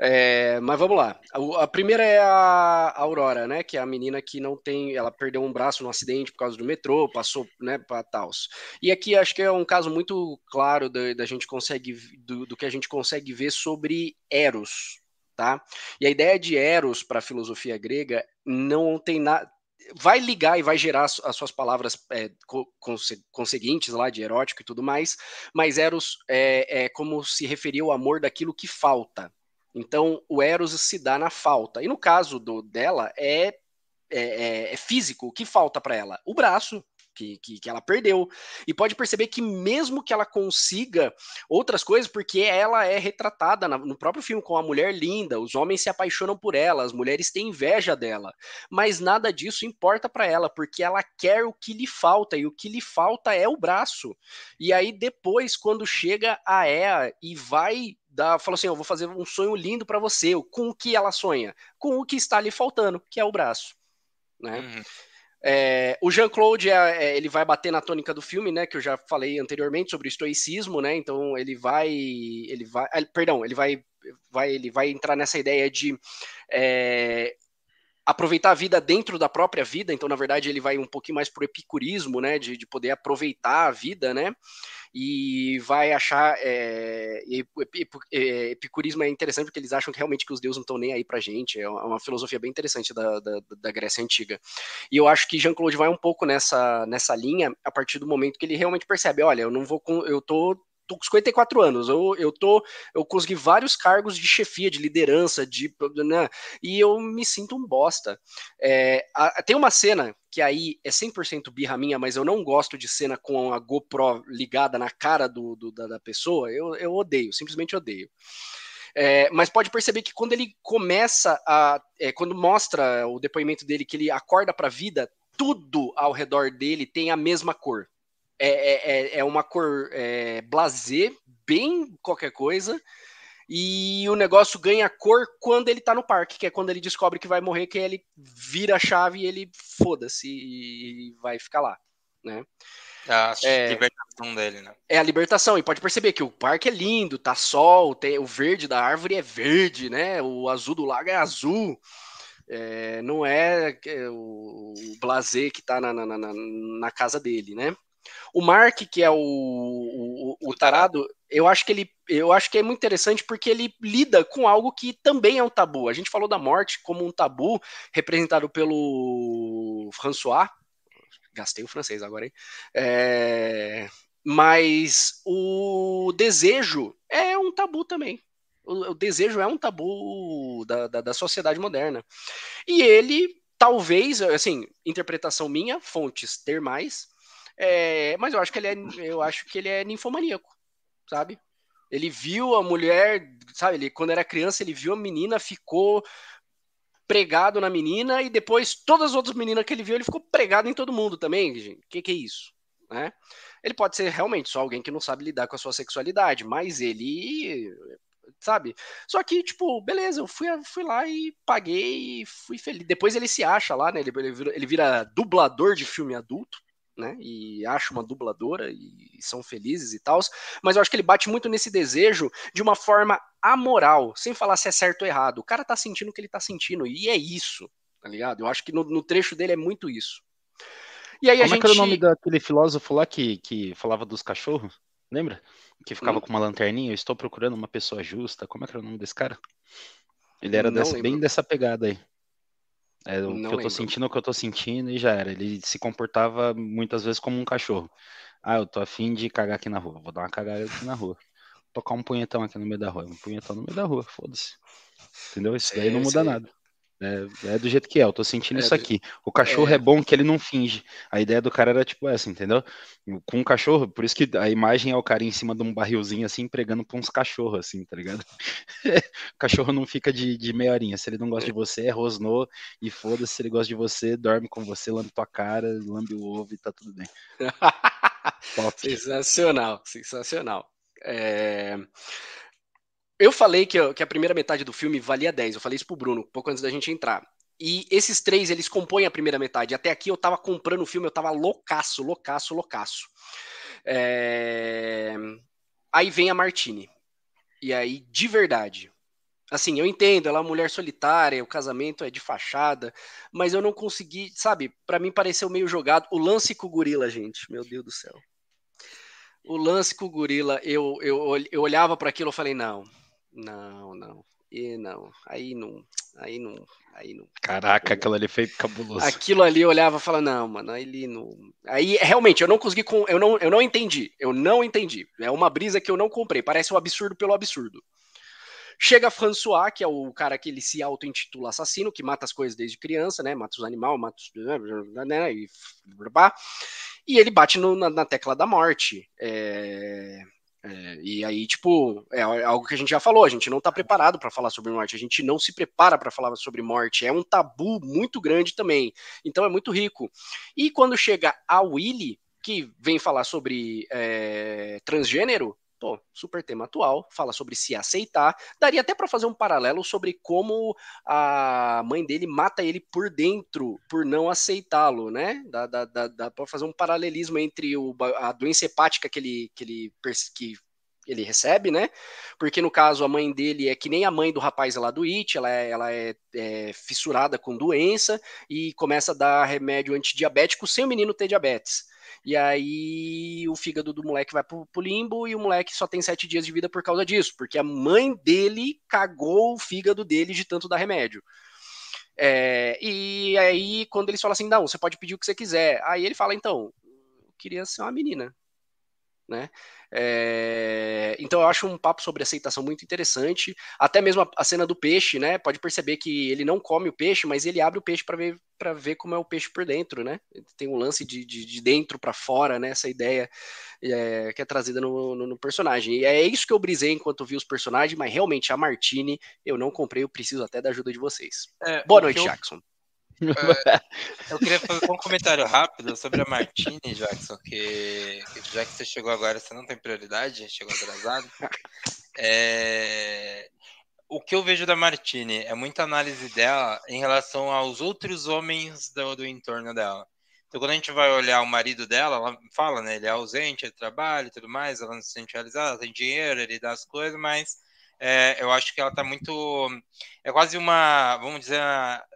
É, mas vamos lá. A, a, primeira é a Aurora, né? Que é a menina que não tem. Ela perdeu um braço no acidente por causa do metrô, passou, né, para Taos. E aqui acho que é um caso muito claro da, da gente consegue do, do que a gente consegue ver sobre Eros, tá? E a ideia de Eros para a filosofia grega não tem nada vai ligar e vai gerar as suas palavras é, conseguintes lá de erótico e tudo mais, mas Eros é, é como se referia ao amor daquilo que falta. Então, o Eros se dá na falta. E no caso do dela, é, é, é, é físico. O que falta para ela? O braço. que, que, que, ela perdeu. E pode perceber que, mesmo que ela consiga outras coisas, porque ela é retratada na, no próprio filme com a mulher linda, os homens se apaixonam por ela, as mulheres têm inveja dela, mas nada disso importa para ela, porque ela quer o que lhe falta, e o que lhe falta é o braço. E aí, depois, quando chega a Ea e vai dar, fala assim: Eu vou fazer um sonho lindo para você, com o que ela sonha? Com o que está lhe faltando, que é o braço. Né? Uhum. É, o Jean-Claude é, é, ele vai bater na tônica do filme, né? Que eu já falei anteriormente sobre o estoicismo, né? Então ele vai, ele vai, ah, perdão, ele vai, vai, ele vai entrar nessa ideia de é, aproveitar a vida dentro da própria vida. Então, na verdade, ele vai um pouquinho mais pro epicurismo, né? De, de poder aproveitar a vida, né? E vai achar. É, epicurismo é interessante porque eles acham que realmente que os deuses não estão nem aí pra gente. É uma filosofia bem interessante da, da, da Grécia Antiga. E eu acho que Jean-Claude vai um pouco nessa, nessa linha a partir do momento que ele realmente percebe: olha, eu não vou. Eu tô tô com 54 anos, eu, eu tô, eu consegui vários cargos de chefia, de liderança, de, né, e eu me sinto um bosta. É, a, tem uma cena que aí é 100% birra minha, mas eu não gosto de cena com a GoPro ligada na cara do, do da, da, pessoa, eu, eu odeio, simplesmente odeio. É, mas pode perceber que quando ele começa a. É, quando mostra o depoimento dele que ele acorda para a vida, tudo ao redor dele tem a mesma cor. É, é, é, é uma cor é, blazer, bem qualquer coisa. E o negócio ganha cor quando ele tá no parque, que é quando ele descobre que vai morrer, que ele vira a chave e ele foda-se e vai ficar lá, né? A é, libertação dele, né? É a libertação, e pode perceber que o parque é lindo, tá sol, tem, o verde da árvore é verde, né? O azul do lago é azul. É, não é, é o blazer que tá na, na, na, na casa dele, né? O Mark, que é o, o, o, tarado, eu acho que ele, eu acho que é muito interessante porque ele lida com algo que também é um tabu. A gente falou da morte como um tabu representado pelo François. Gastei o francês agora, hein? É, mas o desejo é um tabu também. O, o desejo é um tabu da, da, da sociedade moderna. E ele, talvez, assim, interpretação minha, fontes termais, é, mas eu acho que ele é, eu acho que ele é ninfomaníaco, sabe? Ele viu a mulher, sabe? Ele, quando era criança, ele viu a menina, ficou pregado na menina e depois todas as outras meninas que ele viu, ele ficou pregado em todo mundo também, gente. Que, que é isso? Né? Ele pode ser realmente só alguém que não sabe lidar com a sua sexualidade, mas ele sabe? Só que, tipo, beleza, eu fui, fui lá e paguei e fui feliz. Depois ele se acha lá, né? Ele, ele, vira, ele vira dublador de filme adulto, né? E acha uma dubladora e são felizes e tal. Mas eu acho que ele bate muito nesse desejo de uma forma amoral, sem falar se é certo ou errado. O cara tá sentindo o que ele tá sentindo, e é isso, tá ligado? Eu acho que no, no trecho dele é muito isso. E aí Como a gente... é que era o nome daquele filósofo lá que, que falava dos cachorros? Lembra? Que ficava hum. com uma lanterninha, eu estou procurando uma pessoa justa. Como é que era o nome desse cara? Ele era dessa, bem dessa pegada aí. É, o não que eu tô sentindo, é o que eu tô sentindo e já era. Ele se comportava muitas vezes como um cachorro. Ah, eu tô afim de cagar aqui na rua. Vou dar uma cagada aqui na rua. Tocar um punhetão aqui no meio da rua. Um punhetão no meio da rua, foda-se. Entendeu? Isso daí não muda nada. É, é, do jeito que é, eu tô sentindo é, isso aqui. O cachorro é... é... bom que ele não finge. A ideia do cara era tipo essa, entendeu? Com um cachorro, por isso que a imagem é o cara em cima de um barrilzinho assim, pregando pra uns cachorros, assim, tá ligado? o cachorro não fica de, de meia horinha. Se ele não gosta de você, é rosnou e foda-se. Se ele gosta de você, dorme com você, lambe tua cara, lambe o ovo e tá tudo bem. sensacional, sensacional. É... Eu falei que, que a primeira metade do filme valia 10. Eu falei isso pro Bruno, pouco antes da gente entrar. E esses três, eles compõem a primeira metade. Até aqui eu tava comprando o filme, eu tava loucaço, loucaço, loucaço. É... Aí vem a Martini. E aí, de verdade. Assim, eu entendo, ela é uma mulher solitária, o casamento é de fachada, mas eu não consegui, sabe? Para mim pareceu meio jogado. O lance com o gorila, gente, meu Deus do céu. O lance com o gorila, eu, eu, eu olhava para aquilo e falei, não, não, não. E não. Aí não. Aí não. Aí não. Caraca, aquilo ali foi cabuloso. Aquilo ali eu olhava e falava, não, mano, aí não. Aí realmente eu não consegui. Com... Eu, não, eu não entendi. Eu não entendi. É uma brisa que eu não comprei. Parece um absurdo pelo absurdo. Chega François, que é o cara que ele se auto-intitula assassino, que mata as coisas desde criança, né? Mata os animais, mata os. Né? E, e ele bate no, na, na, tecla da morte. É, é, e aí, tipo, é algo que a gente já falou, a gente não tá preparado para falar sobre morte, a gente não se prepara para falar sobre morte, é um tabu muito grande também, então é muito rico. E quando chega a Willy, que vem falar sobre é, transgênero, pô, super tema atual, fala sobre se aceitar. Daria até para fazer um paralelo sobre como a mãe dele mata ele por dentro, por não aceitá-lo, né? Dá, dá, dá, dá para fazer um paralelismo entre o, a doença hepática que ele, que ele que ele recebe, né? Porque no caso a mãe dele é que nem a mãe do rapaz lá do It, ela é, ela é, é fissurada com doença e começa a dar remédio antidiabético sem o menino ter diabetes. E aí o fígado do moleque vai pro, pro limbo e o moleque só tem sete dias de vida por causa disso, porque a mãe dele cagou o fígado dele de tanto dar remédio. É, e aí, quando eles falam assim, não, você pode pedir o que você quiser. Aí ele fala, então, eu queria ser uma menina né? É, então eu acho um papo sobre aceitação muito interessante. Até mesmo a, a, cena do peixe, né? Pode perceber que ele não come o peixe, mas ele abre o peixe para ver para ver como é o peixe por dentro, né? Tem um lance de, de, de dentro para fora, né? Essa ideia é, que é trazida no, no, no, personagem. E é isso que eu brisei enquanto vi os personagens, mas realmente a Martini eu não comprei, eu preciso até da ajuda de vocês. É, Boa noite, eu... Jackson. É, eu queria fazer um comentário rápido sobre a Martini, Jackson, que, já que você chegou agora, você não tem prioridade, chegou atrasado. É, o que eu vejo da Martini é muita análise dela em relação aos outros homens do, do entorno dela. Então, quando a gente vai olhar o marido dela, ela fala, né? Ele é ausente, ele trabalha e tudo mais, ela não se sente realizada, ela tem dinheiro, ele dá as coisas, mas é, eu acho que ela tá muito. É quase uma. Vamos dizer,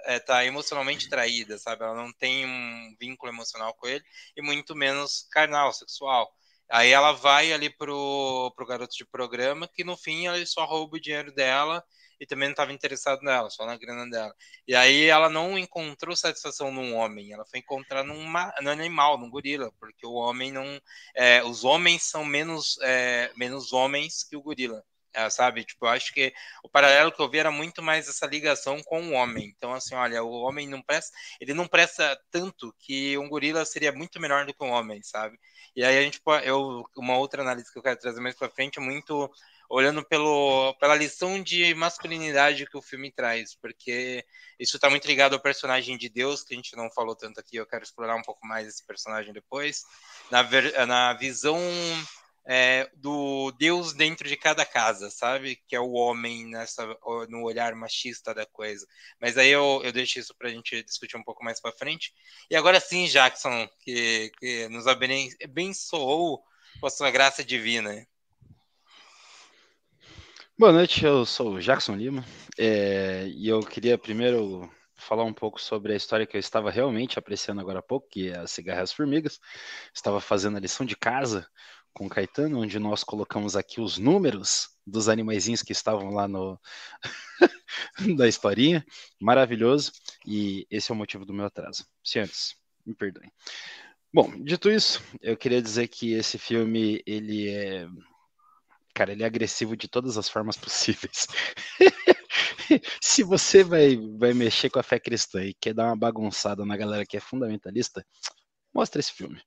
é, tá emocionalmente traída, sabe? Ela não tem um vínculo emocional com ele e muito menos carnal, sexual. Aí ela vai ali pro, pro garoto de programa, que no fim ele só rouba o dinheiro dela e também não estava interessado nela, só na grana dela. E aí ela não encontrou satisfação num homem, ela foi encontrar num, num animal, num gorila, porque o homem não. É, os homens são menos, é, menos homens que o gorila. É, sabe? Tipo, eu acho que o paralelo que eu vi era muito mais essa ligação com o homem. Então, assim, olha, o homem não presta, ele não presta tanto que um gorila seria muito melhor do que um homem, sabe? E aí a gente eu uma outra análise que eu quero trazer mais para frente é muito olhando pelo, pela lição de masculinidade que o filme traz, porque isso está muito ligado ao personagem de Deus, que a gente não falou tanto aqui, eu quero explorar um pouco mais esse personagem depois, na, ver, na visão é, do Deus dentro de cada casa, sabe? Que é o homem nessa, no olhar machista da coisa. Mas aí eu, eu deixo isso para a gente discutir um pouco mais para frente. E agora sim, Jackson, que, que nos abençoou com a sua graça divina. Boa noite, eu sou o Jackson Lima é, e eu queria primeiro falar um pouco sobre a história que eu estava realmente apreciando agora há pouco, que é a Cigarra as Formigas. Estava fazendo a lição de casa com Caetano, onde nós colocamos aqui os números dos animaizinhos que estavam lá no da historinha. Maravilhoso. E esse é o motivo do meu atraso. Senhores, me perdoem. Bom, dito isso, eu queria dizer que esse filme, ele é. Cara, ele é agressivo de todas as formas possíveis. Se você vai, vai mexer com a fé cristã e quer dar uma bagunçada na galera que é fundamentalista, mostra esse filme.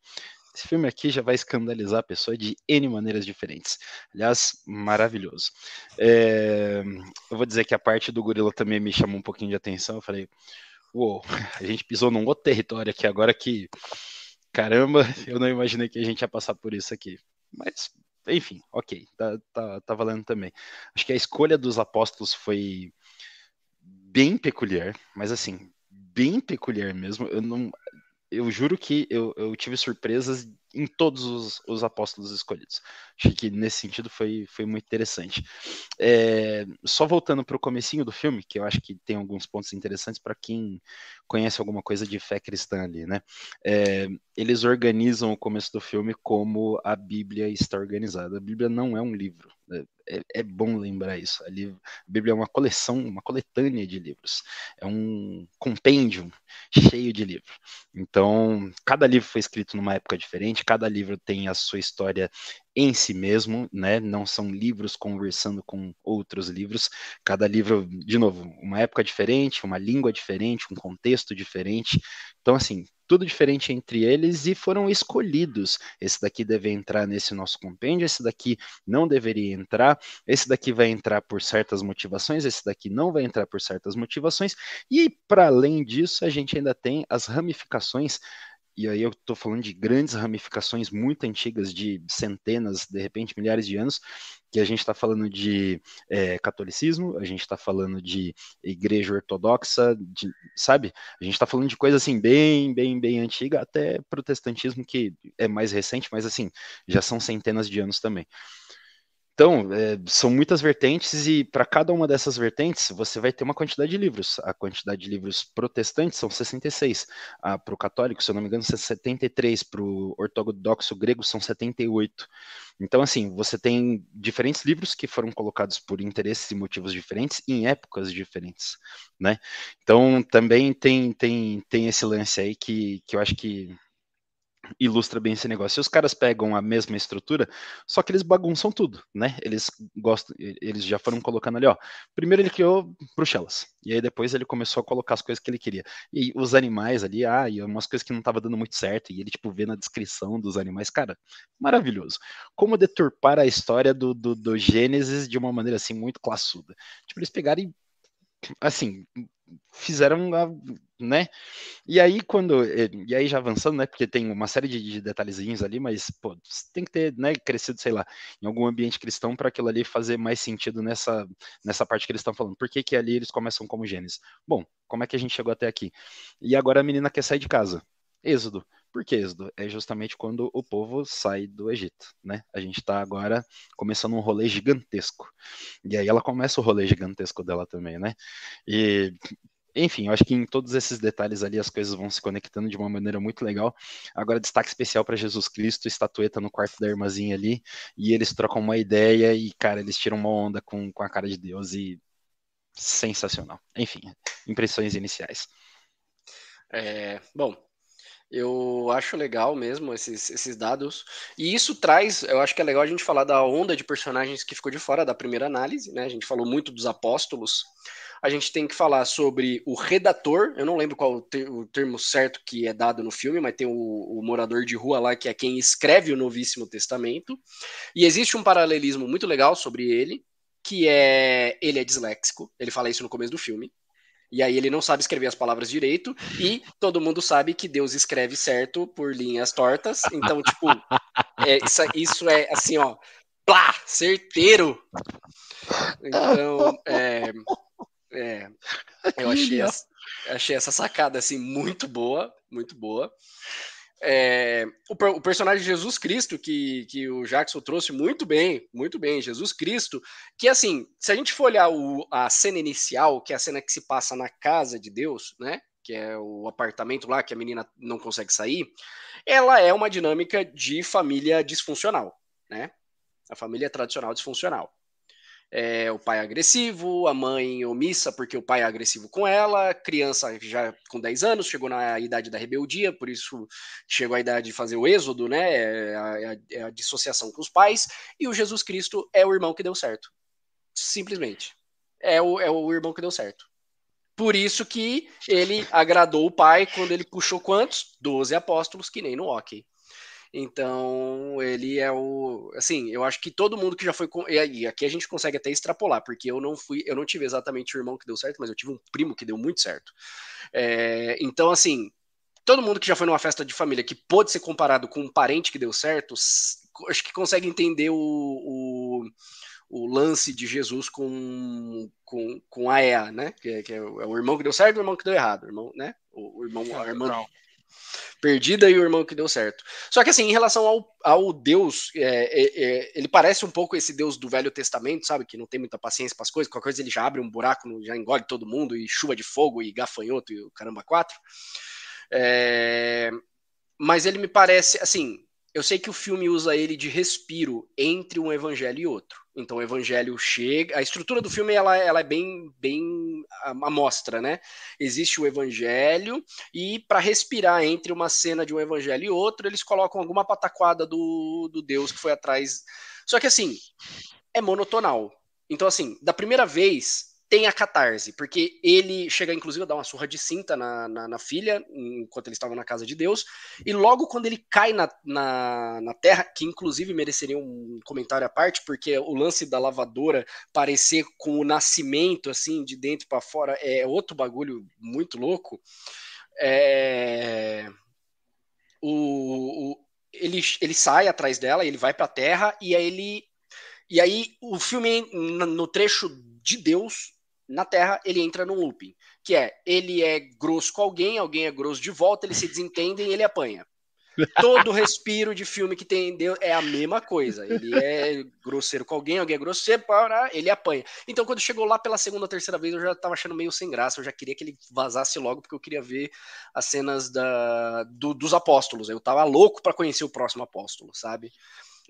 Esse filme aqui já vai escandalizar a pessoa de N maneiras diferentes. Aliás, maravilhoso. É, eu vou dizer que a parte do gorila também me chamou um pouquinho de atenção. Eu falei, uou, a gente pisou num outro território aqui agora que, caramba, eu não imaginei que a gente ia passar por isso aqui. Mas, enfim, ok, tá, tá, tá valendo também. Acho que a escolha dos apóstolos foi bem peculiar, mas assim, bem peculiar mesmo. Eu não, eu juro que eu, eu tive surpresas em todos os, os, apóstolos escolhidos. Achei que nesse sentido foi, foi muito interessante. É, só voltando para o comecinho do filme, que eu acho que tem alguns pontos interessantes para quem conhece alguma coisa de fé cristã ali, né? É, eles organizam o começo do filme como a Bíblia está organizada. A Bíblia não é um livro. É, é, é bom lembrar isso. A, a Bíblia é uma coleção, uma coletânea de livros. É um compêndio cheio de livros. Então, cada livro foi escrito numa época diferente diferente, cada livro tem a sua história em si mesmo, né? Não são livros conversando com outros livros. Cada livro, de novo, uma época diferente, uma língua diferente, um contexto diferente. Então, assim, tudo diferente entre eles e foram escolhidos. Esse daqui deve entrar nesse nosso compêndio, esse daqui não deveria entrar, esse daqui vai entrar por certas motivações, esse daqui não vai entrar por certas motivações. E para além disso, a gente ainda tem as ramificações e aí eu estou falando de grandes ramificações muito antigas, de centenas, de repente milhares de anos, que a gente está falando de é, catolicismo, a gente está falando de igreja ortodoxa, de, sabe? A gente está falando de coisa assim bem, bem, bem antiga, até protestantismo que é mais recente, mas assim, já são centenas de anos também. Então, é, são muitas vertentes e para cada uma dessas vertentes você vai ter uma quantidade de livros. A quantidade de livros protestantes são 66, para o católico, se eu não me engano, são 73, para o ortodoxo grego são 78. Então, assim, você tem diferentes livros que foram colocados por interesses e motivos diferentes em épocas diferentes, né? Então, também tem, tem, tem esse lance aí que, que eu acho que ilustra bem esse negócio. Se os caras pegam a mesma estrutura, só que eles bagunçam tudo, né? Eles gostam, eles já foram colocando ali, ó. Primeiro ele criou Bruxelas, e aí depois ele começou a colocar as coisas que ele queria. E os animais ali, ah, e umas coisas que não tava dando muito certo, e ele, tipo, vê na descrição dos animais, cara, maravilhoso. Como deturpar a história do, do, do Gênesis de uma maneira, assim, muito classuda. Tipo, eles pegaram e assim, fizeram, né? E aí quando, e aí já avançando, né? Porque tem uma série de, de detalhezinhos ali, mas pô, tem que ter, né? Crescido, sei lá, em algum ambiente cristão para aquilo ali fazer mais sentido nessa nessa parte que eles estão falando. Por que que ali eles começam como Gênesis? Bom, como é que a gente chegou até aqui? E agora a menina quer sair de casa. Êxodo. Por que êxodo? É justamente quando o povo sai do Egito, né? A gente está agora começando um rolê gigantesco. E aí ela começa o rolê gigantesco dela também, né? E enfim, eu acho que em todos esses detalhes ali as coisas vão se conectando de uma maneira muito legal. Agora, destaque especial para Jesus Cristo, estatueta no quarto da irmãzinha ali, e eles trocam uma ideia e, cara, eles tiram uma onda com, com a cara de Deus e sensacional. Enfim, impressões iniciais. É, bom, eu acho legal mesmo esses, esses dados. E isso traz, eu acho que é legal a gente falar da onda de personagens que ficou de fora da primeira análise, né? A gente falou muito dos apóstolos. A gente tem que falar sobre o redator, eu não lembro qual o, ter, o termo certo que é dado no filme, mas tem o, o, morador de rua lá, que é quem escreve o Novíssimo Testamento. E existe um paralelismo muito legal sobre ele, que é ele é disléxico, ele fala isso no começo do filme. E aí ele não sabe escrever as palavras direito, e todo mundo sabe que Deus escreve certo por linhas tortas. Então, tipo, é, isso, isso, é assim, ó, plá, certeiro. Então, é, é, eu achei, achei essa sacada assim muito boa, muito boa. É, o, o, personagem Jesus Cristo, que, que o Jackson trouxe muito bem, muito bem, Jesus Cristo, que assim, se a gente for olhar o, a cena inicial, que é a cena que se passa na casa de Deus, né? Que é o apartamento lá que a menina não consegue sair, ela é uma dinâmica de família disfuncional, né? A família tradicional disfuncional é, o pai é agressivo, a mãe omissa porque o pai é agressivo com ela, criança já com 10 anos, chegou na idade da rebeldia, por isso chegou a idade de fazer o êxodo, né? É a, é a, é a dissociação com os pais, e o Jesus Cristo é o irmão que deu certo. Simplesmente. É o, é o irmão que deu certo. Por isso que ele agradou o pai quando ele puxou quantos? Doze apóstolos, que nem no hockey. Então, ele é o. Assim, eu acho que todo mundo que já foi. Com, e aqui a gente consegue até extrapolar, porque eu não fui, eu não tive exatamente o irmão que deu certo, mas eu tive um primo que deu muito certo. É, então, assim, todo mundo que já foi numa festa de família que pôde ser comparado com um parente que deu certo, acho que consegue entender o, o, o lance de Jesus com, com, com a EA, né? Que, é, que é, o, é, o, irmão que deu certo o irmão que deu errado, irmão, né? O, o irmão, a irmã, perdida e o irmão que deu certo. Só que assim, em relação ao, ao Deus, é, é, é, ele parece um pouco esse Deus do Velho Testamento, sabe? Que não tem muita paciência para as coisas, qualquer coisa ele já abre um buraco, já engole todo mundo, e chuva de fogo, e gafanhoto, e o caramba quatro. É, mas ele me parece, assim, eu sei que o filme usa ele de respiro entre um evangelho e outro. Então o evangelho chega, a estrutura do filme ela, ela é bem bem amostra, né? Existe o evangelho e para respirar entre uma cena de um evangelho e outro, eles colocam alguma pataquada do, do Deus que foi atrás. Só que assim, é monotonal. Então assim, da primeira vez tem a catarse, porque ele chega, inclusive, a dar uma surra de cinta na, na, na filha, enquanto eles estavam na casa de Deus, e logo quando ele cai na, na, na, terra, que inclusive mereceria um comentário à parte, porque o lance da lavadora parecer com o nascimento, assim, de dentro para fora, é outro bagulho muito louco. É... O, o, ele, ele sai atrás dela, ele vai para a terra, e aí ele. E aí o filme, no trecho de Deus, na Terra, ele entra num looping, que é ele é grosso com alguém, alguém é grosso de volta, eles se desentendem e ele apanha. Todo respiro de filme que tem é a mesma coisa. Ele é grosseiro com alguém, alguém é grosseiro, ele apanha. Então, quando chegou lá pela segunda ou terceira vez, eu já tava achando meio sem graça. Eu já queria que ele vazasse logo, porque eu queria ver as cenas da, do, dos apóstolos. Eu tava louco para conhecer o próximo apóstolo, sabe?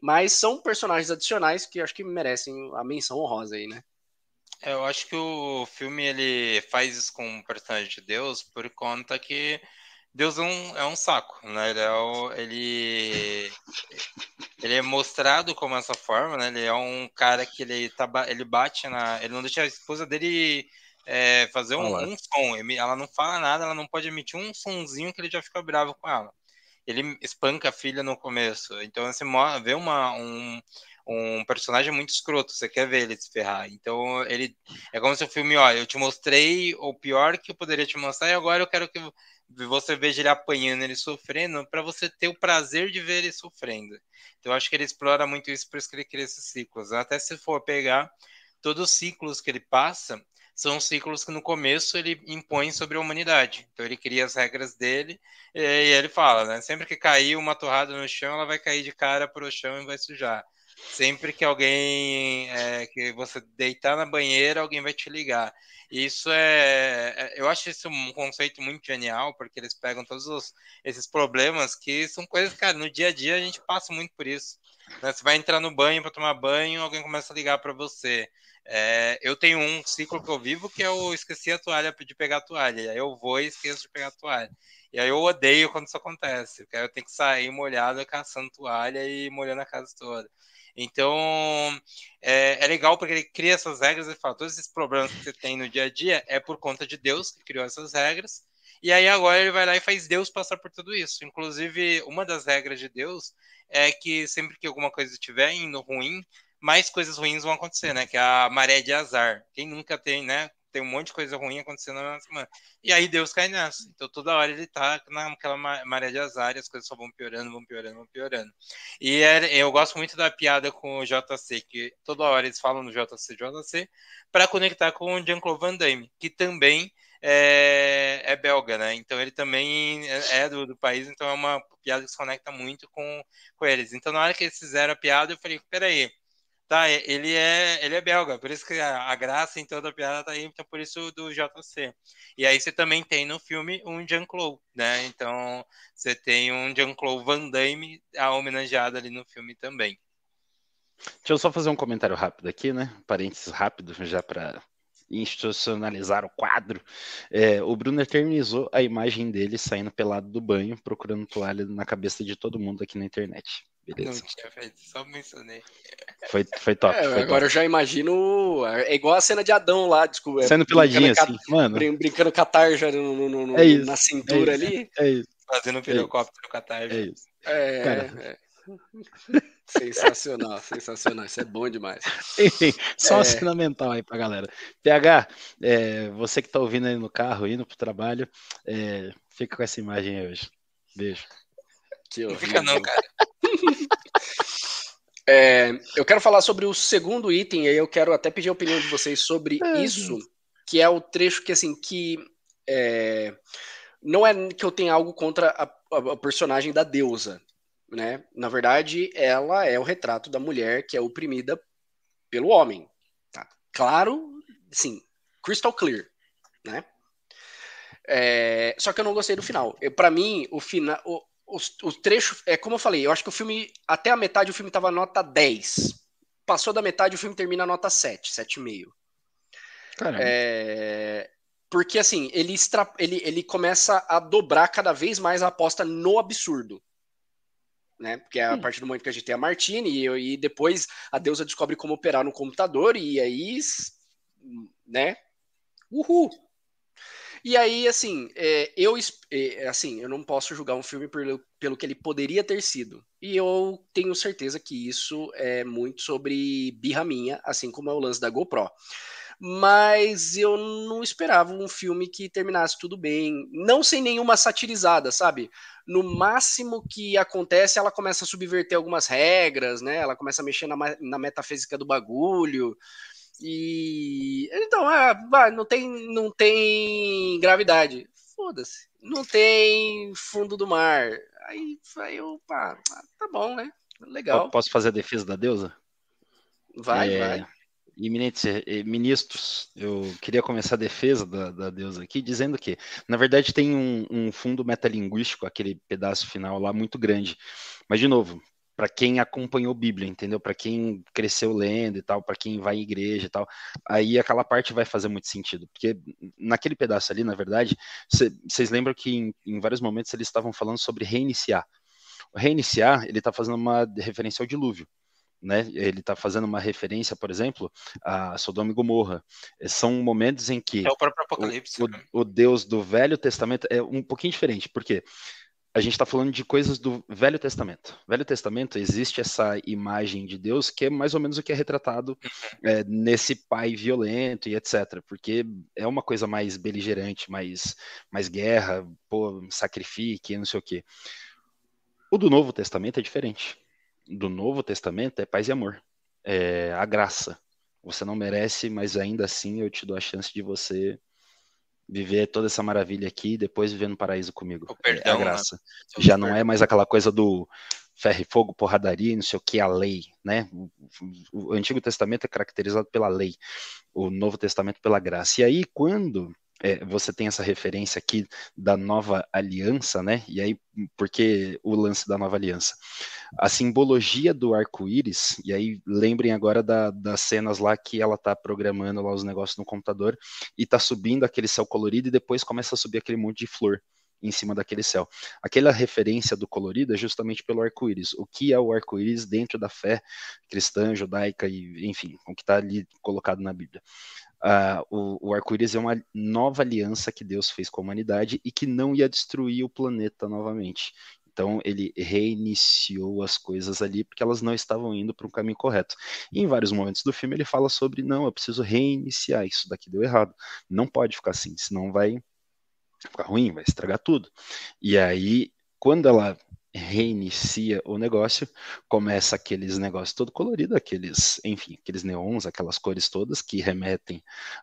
Mas são personagens adicionais que acho que merecem a menção honrosa aí, né? É, eu acho que o filme ele faz isso com o personagem de Deus por conta que Deus é um, é um saco, né? Ele é, o, ele, ele é mostrado como essa forma, né? Ele é um cara que ele, tá, ele bate na. Ele não deixa a esposa dele é, fazer um, um, som. Ela não fala nada, ela não pode emitir um sonzinho que ele já fica bravo com ela. Ele espanca a filha no começo. Então você vê uma, um, um personagem muito escroto, você quer ver ele se ferrar. Então, ele é como se o filme, olha, eu te mostrei o pior que eu poderia te mostrar e agora eu quero que você veja ele apanhando, ele sofrendo, para você ter o prazer de ver ele sofrendo. Então, eu acho que ele explora muito isso, por isso que ele cria esses ciclos. Até se for pegar todos os ciclos que ele passa, são ciclos que no começo ele impõe sobre a humanidade. Então ele cria as regras dele e ele fala, né? Sempre que cair uma torrada no chão, ela vai cair de cara para o chão e vai sujar. Sempre que alguém é, que você deitar na banheira, alguém vai te ligar. Isso é, é, eu acho isso um conceito muito genial, porque eles pegam todos os, esses problemas que são coisas, cara, no dia a dia a gente passa muito por isso. Né? Você vai entrar no banho para tomar banho, alguém começa a ligar para você. É, eu tenho um ciclo que eu vivo que eu esqueci a toalha de pegar a toalha. Aí eu vou e esqueço de pegar a toalha. E aí eu odeio quando isso acontece, porque aí eu tenho que sair molhado, caçando toalha e molhando a casa toda. Então, é, é, legal porque ele cria essas regras e fala: todos esses problemas que você tem no dia a dia é por conta de Deus que criou essas regras. E aí agora ele vai lá e faz Deus passar por tudo isso. Inclusive, uma das regras de Deus é que sempre que alguma coisa estiver indo ruim, mais coisas ruins vão acontecer, né? Que é a maré de azar. Quem nunca tem, né? Tem um monte de coisa ruim acontecendo na semana. E aí Deus cai nessa. Então toda hora ele tá naquela maré de azar e as coisas só vão piorando, vão piorando, vão piorando. E é, eu gosto muito da piada com o JC, que toda hora eles falam no JC, JC, para conectar com o Jean-Claude Van Damme, que também é, é, belga, né? Então ele também é, é do, do, país, então é uma piada que se conecta muito com, com eles. Então na hora que eles fizeram a piada, eu falei, peraí, Tá, ele é, ele é belga, por isso que a, a graça em toda a piada tá aí, então por isso do JC. E aí você também tem no filme um Jean-Claude, né? Então você tem um Jean-Claude Van Damme homenageado ali no filme também. Deixa eu só fazer um comentário rápido aqui, né? Parênteses rápido, já para institucionalizar o quadro. É, o Bruno eternizou a imagem dele saindo pelado do banho, procurando toalha na cabeça de todo mundo aqui na internet. Beleza. Não tinha feito, só mencionei. Foi, foi top. É, foi agora top. eu já imagino. É igual a cena de Adão lá, desculpa. Sendo peladinho assim, mano. Brincando com a tarja no, no, no, é na cintura é ali. É isso. Fazendo um pirocóptero com a tarja. É isso. É, Cara. é. Sensacional, sensacional. Isso é bom demais. Enfim, só é... uma cena mental aí pra galera. PH, é, você que tá ouvindo aí no carro, indo pro trabalho, é, fica com essa imagem aí hoje. Beijo. Que não fica não, cara. É, eu quero falar sobre o segundo item, e aí eu quero até pedir a opinião de vocês sobre é, isso, que é o trecho que, assim, que é, não é que eu tenha algo contra a, a, a, personagem da deusa, né? Na verdade, ela é o retrato da mulher que é oprimida pelo homem, tá? Claro, sim, crystal clear, né? É, só que eu não gostei do final. Para mim, o final, o, o trecho, é como eu falei, eu acho que o filme, até a metade o filme tava nota 10. Passou da metade, o filme termina nota 7, 7,5. É, porque assim, ele, extra, ele, ele começa a dobrar cada vez mais a aposta no absurdo. Né? Porque é a hum. partir do momento que a gente tem a Martine e, e depois a deusa descobre como operar no computador e aí, né? Uhul! E aí, assim, é, eu é, assim, eu não posso julgar um filme pelo, pelo que ele poderia ter sido. E eu tenho certeza que isso é muito sobre birra minha, assim como é o lance da GoPro. Mas eu não esperava um filme que terminasse tudo bem, não sem nenhuma satirizada, sabe? No máximo que acontece, ela começa a subverter algumas regras, né? Ela começa a mexer na, na metafísica do bagulho. E então, ah, não tem, não tem gravidade. Foda-se. Não tem fundo do mar. Aí, aí eu, pá, tá bom, né? Legal. Posso fazer a defesa da deusa? Vai, é... vai. Eminentes eh, ministros, eu queria começar a defesa da, da deusa aqui, dizendo que, na verdade, tem um, um fundo metalinguístico, aquele pedaço final lá, muito grande. Mas, de novo, para quem acompanhou Bíblia, entendeu? Para quem cresceu lendo e tal, para quem vai em igreja e tal, aí aquela parte vai fazer muito sentido, porque naquele pedaço ali, na verdade, vocês lembram que em, em, vários momentos eles estavam falando sobre reiniciar. O reiniciar, ele está fazendo uma referência ao dilúvio. Né? Ele está fazendo uma referência, por exemplo, a Sodoma e Gomorra. São momentos em que é o. O, o, o Deus do Velho Testamento é um pouquinho diferente, porque a gente está falando de coisas do Velho Testamento. Velho Testamento existe essa imagem de Deus que é mais ou menos o que é retratado é, nesse pai violento e etc. Porque é uma coisa mais beligerante, mais, mais guerra, pô, sacrifique, não sei o quê. O do Novo Testamento é diferente. Do Novo Testamento é paz e amor, é a graça. Você não merece, mas ainda assim eu te dou a chance de você viver toda essa maravilha aqui e depois viver no paraíso comigo. O perdão, é a graça. Né? Já não é mais aquela coisa do ferro e fogo, porradaria, não sei o que, a lei, né? O Antigo Testamento é caracterizado pela lei, o Novo Testamento pela graça. E aí, quando é, você tem essa referência aqui da nova aliança, né? E aí, por que o lance da nova aliança? A simbologia do arco-íris, e aí lembrem agora da, das cenas lá que ela tá programando lá os negócios no computador e tá subindo aquele céu colorido e depois começa a subir aquele monte de flor em cima daquele céu. Aquela referência do colorido é justamente pelo arco-íris. O que é o arco-íris dentro da fé cristã, judaica e, enfim, o que está ali colocado na Bíblia. Uh, o, o arco-íris é uma nova aliança que Deus fez com a humanidade e que não ia destruir o planeta novamente. Então ele reiniciou as coisas ali porque elas não estavam indo para um caminho correto. E em vários momentos do filme ele fala sobre não, eu preciso reiniciar, isso daqui deu errado. Não pode ficar assim, senão vai ficar ruim, vai estragar tudo. E aí, quando ela reinicia o negócio, começa aqueles negócios todo colorido, aqueles, enfim, aqueles neons, aquelas cores todas que remetem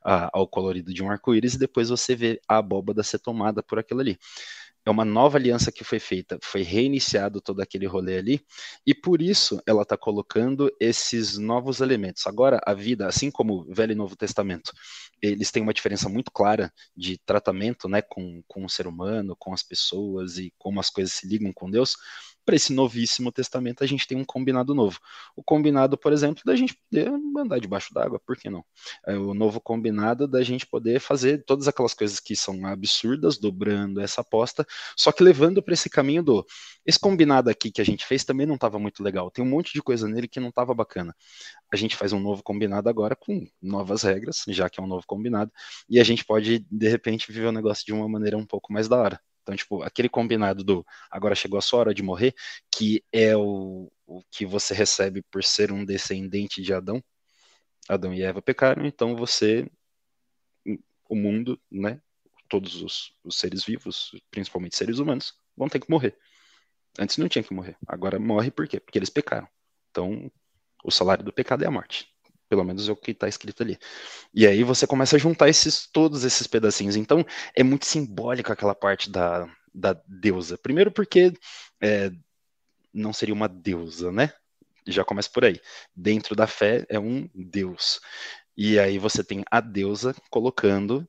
uh, ao colorido de um arco-íris, e depois você vê a abóbada ser tomada por aquilo ali é uma nova aliança que foi feita, foi reiniciado todo aquele rolê ali, e por isso ela está colocando esses novos elementos. Agora, a vida, assim como o Velho e Novo Testamento, eles têm uma diferença muito clara de tratamento né, com, com o ser humano, com as pessoas e como as coisas se ligam com Deus para esse novíssimo testamento a gente tem um combinado novo. O combinado, por exemplo, da gente poder andar debaixo d'água, por que não? É o novo combinado da gente poder fazer todas aquelas coisas que são absurdas, dobrando essa aposta, só que levando para esse caminho do esse combinado aqui que a gente fez também não estava muito legal. Tem um monte de coisa nele que não estava bacana. A gente faz um novo combinado agora com novas regras, já que é um novo combinado, e a gente pode de repente viver o negócio de uma maneira um pouco mais da hora. Então, tipo, aquele combinado do agora chegou a sua hora de morrer, que é o, o que você recebe por ser um descendente de Adão. Adão e Eva pecaram, então você, o mundo, né, todos os, os seres vivos, principalmente seres humanos, vão ter que morrer. Antes não tinha que morrer, agora morre por quê? Porque eles pecaram. Então, o salário do pecado é a morte. Pelo menos é o que está escrito ali. E aí você começa a juntar esses todos esses pedacinhos. Então é muito simbólico aquela parte da, da deusa. Primeiro porque é, não seria uma deusa, né? Já começa por aí. Dentro da fé é um deus. E aí você tem a deusa colocando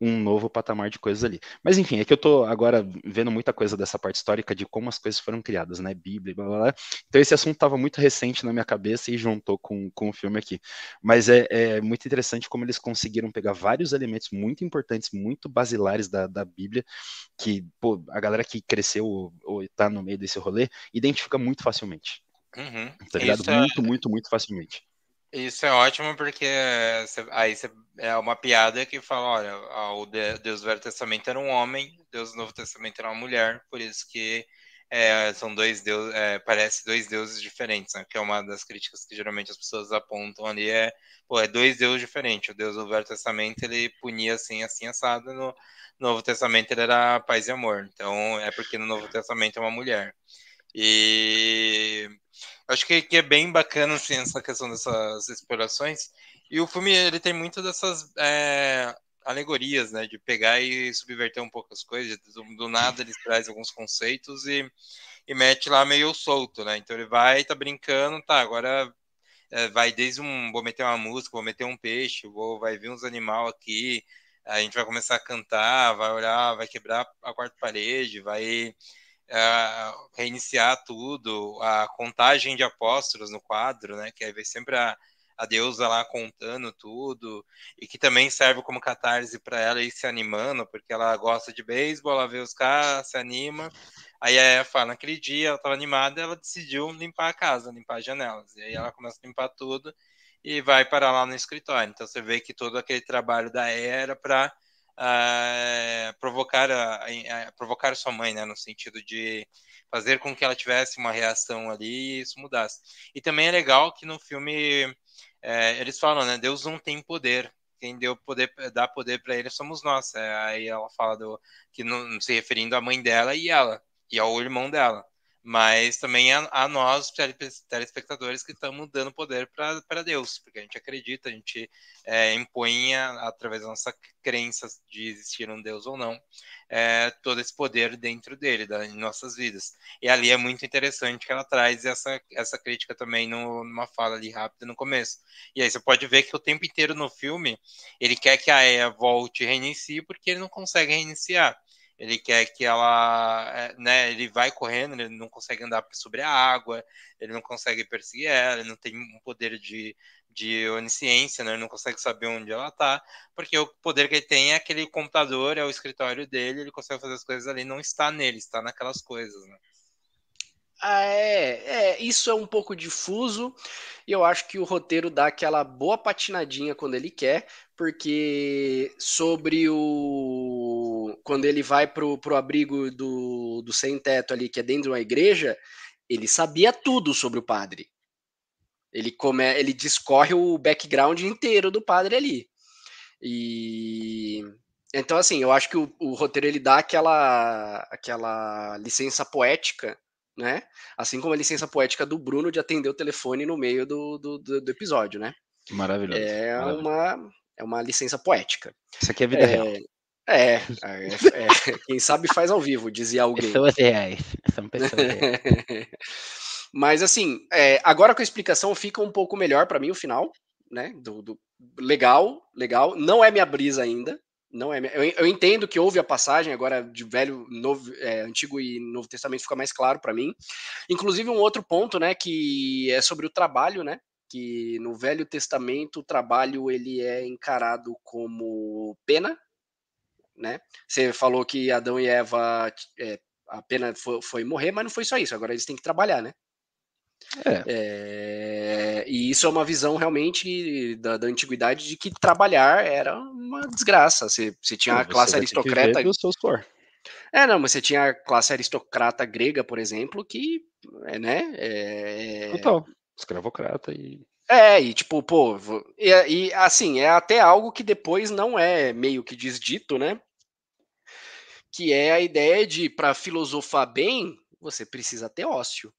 um novo patamar de coisas ali. Mas enfim, é que eu tô agora vendo muita coisa dessa parte histórica de como as coisas foram criadas, né? Bíblia, blá blá blá. Então esse assunto estava muito recente na minha cabeça e juntou com, com o filme aqui. Mas é, é, muito interessante como eles conseguiram pegar vários elementos muito importantes, muito basilares da, da Bíblia, que pô, a galera que cresceu ou, ou tá no meio desse rolê identifica muito facilmente. Uhum. Tá ligado? Isso muito, é... muito, muito facilmente. Isso é ótimo porque aí é uma piada que fala, olha, o Deus do Velho Testamento era um homem, Deus do Novo Testamento era uma mulher, por isso que é, são dois deuses, é, parece dois deuses diferentes, né? Que é uma das críticas que geralmente as pessoas apontam ali é, pô, é dois deuses diferentes. O Deus do Velho Testamento ele punia assim, assim assado, no Novo Testamento ele era paz e amor. Então é porque no Novo Testamento é uma mulher. E acho que, que é bem bacana assim, essa questão dessas explorações. E o filme ele tem muito dessas é, alegorias, né? De pegar e subverter um pouco as coisas. Do, do nada ele traz alguns conceitos e, e mete lá meio solto, né? Então ele vai, tá brincando, tá, agora é, vai desde um. Vou meter uma música, vou meter um peixe, vou, vai vir uns animal aqui, a gente vai começar a cantar, vai olhar, vai quebrar a quarta parede, vai uh, reiniciar tudo, a contagem de apóstolos no quadro, né? Que aí vem sempre a, a deusa lá contando tudo, e que também serve como catarse para ela ir se animando, porque ela gosta de beisebol, ela vê os caras, se anima. Aí ela fala, naquele dia ela estava animada, ela decidiu limpar a casa, limpar as janelas. E aí ela começa a limpar tudo e vai para lá no escritório. Então você vê que todo aquele trabalho da era para uh, provocar, a, a, provocar sua mãe, né, no sentido de fazer com que ela tivesse uma reação ali e isso mudasse. E também é legal que no filme é, eles falam, né, Deus não tem poder, quem deu poder, dá poder para ele somos nós. É, aí ela fala do, que não se referindo à mãe dela e ela e ao irmão dela mas também a, a nós, telespectadores, que estamos dando poder para Deus, porque a gente acredita, a gente é, impõe, através da nossa crença de existir um Deus ou não, é, todo esse poder dentro dele, da, em nossas vidas. E ali é muito interessante que ela traz essa, essa crítica também no, numa fala ali rápida no começo. E aí você pode ver que o tempo inteiro no filme ele quer que a Ea volte e reinicie, porque ele não consegue reiniciar ele quer que ela, é, né, ele vai correndo, ele não consegue andar sobre a água, ele não consegue perseguir ela, ele não tem um poder de, de onisciência, né, ele não consegue saber onde ela tá, porque o poder que ele tem é aquele computador, é o escritório dele, ele consegue fazer as coisas ali, não está nele, está naquelas coisas, né. Ah, é, é, isso é um pouco difuso e eu acho que o roteiro dá aquela boa patinadinha quando ele quer, porque sobre o. Quando ele vai pro, pro abrigo do, do sem-teto ali, que é dentro de uma igreja, ele sabia tudo sobre o padre. Ele, come, ele discorre o background inteiro do padre ali. E. Então, assim, eu acho que o, o roteiro ele dá aquela, aquela licença poética né? Assim como a licença poética do Bruno de atender o telefone no meio do, do, do, episódio, né? Maravilhoso. É Maravilhoso. uma é uma licença poética. Isso aqui é vida é, real. É, é, é, quem sabe faz ao vivo, dizia alguém. Pessoas reais. São pessoas reais. Mas assim, é, agora com a explicação fica um pouco melhor para mim o final, né? Do, do, legal, legal. Não é minha brisa ainda, não é. Eu, eu, entendo que houve a passagem agora de velho, novo, é, antigo e novo testamento fica mais claro para mim. Inclusive um outro ponto, né, que é sobre o trabalho, né? Que no Velho Testamento o trabalho ele é encarado como pena, né? Você falou que Adão e Eva é, a pena foi, foi morrer, mas não foi só isso. Agora eles têm que trabalhar, né? É. É, e isso é uma visão realmente da, da, antiguidade de que trabalhar era uma desgraça. Você, você tinha a classe aristocrata. É, não, mas você tinha a classe aristocrata grega, por exemplo, que, é, né? É... Total, escravocrata e. É, e tipo, pô, e, e assim, é até algo que depois não é meio que desdito, né? Que é a ideia de, para filosofar bem, você precisa ter ócio.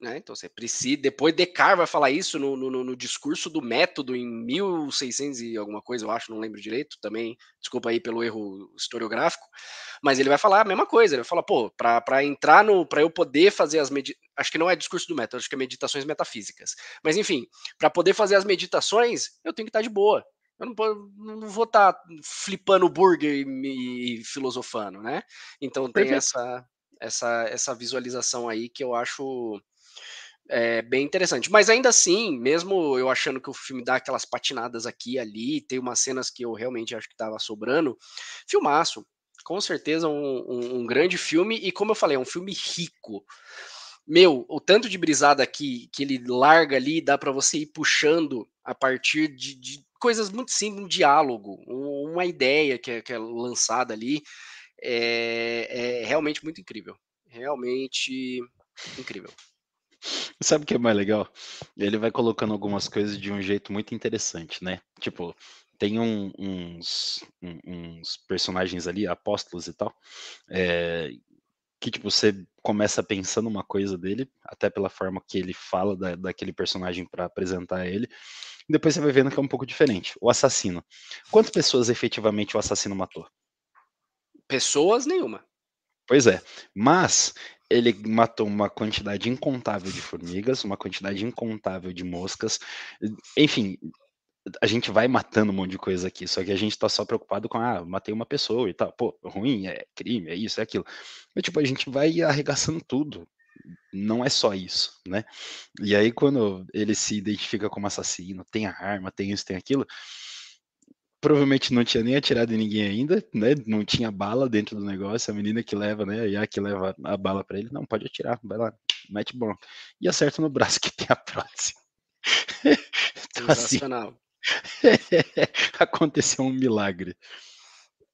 Né? Então você precisa. Depois Descartes vai falar isso no, no, no, discurso do método em 1600 e alguma coisa, eu acho, não lembro direito também. Desculpa aí pelo erro historiográfico. Mas ele vai falar a mesma coisa. Ele vai falar, pô, para entrar no. para eu poder fazer as meditações. Acho que não é discurso do método, acho que é meditações metafísicas. Mas enfim, para poder fazer as meditações, eu tenho que estar de boa. Eu não, não vou estar tá flipando burger e, e, filosofando, né? Então tem essa, essa, essa visualização aí que eu acho é, bem interessante. Mas ainda assim, mesmo eu achando que o filme dá aquelas patinadas aqui e ali, tem umas cenas que eu realmente acho que tava sobrando, filmaço. Com certeza um, um, um grande filme, e como eu falei, é um filme rico meu, o tanto de brisada que, que ele larga ali, dá para você ir puxando a partir de, de, coisas muito simples, um diálogo, uma ideia que é, que é lançada ali, é, é, realmente muito incrível. Realmente incrível. Sabe o que é mais legal? Ele vai colocando algumas coisas de um jeito muito interessante, né? Tipo, tem um, uns, uns personagens ali, apóstolos e tal, é, que tipo, você começa pensando uma coisa dele, até pela forma que ele fala da, daquele personagem para apresentar ele, depois você vai vendo que é um pouco diferente. O assassino. Quantas pessoas efetivamente o assassino matou? Pessoas nenhuma. Pois é, mas ele matou uma quantidade incontável de formigas, uma quantidade incontável de moscas, enfim, a gente vai matando um monte de coisa aqui, só que a gente tá só preocupado com, ah, matei uma pessoa e tal, pô, ruim, é crime, é isso, é aquilo. Mas, tipo, a gente vai arregaçando tudo. Não é só isso, né? E aí, quando ele se identifica como assassino, tem a arma, tem isso, tem aquilo, provavelmente não tinha nem atirado em ninguém ainda, né? Não tinha bala dentro do negócio. A menina que leva, né? A que leva a bala para ele, não, pode atirar, vai lá, mete bom. E acerta no braço que tem a próxima. então, assim, Sensacional. Assim, Aconteceu um milagre.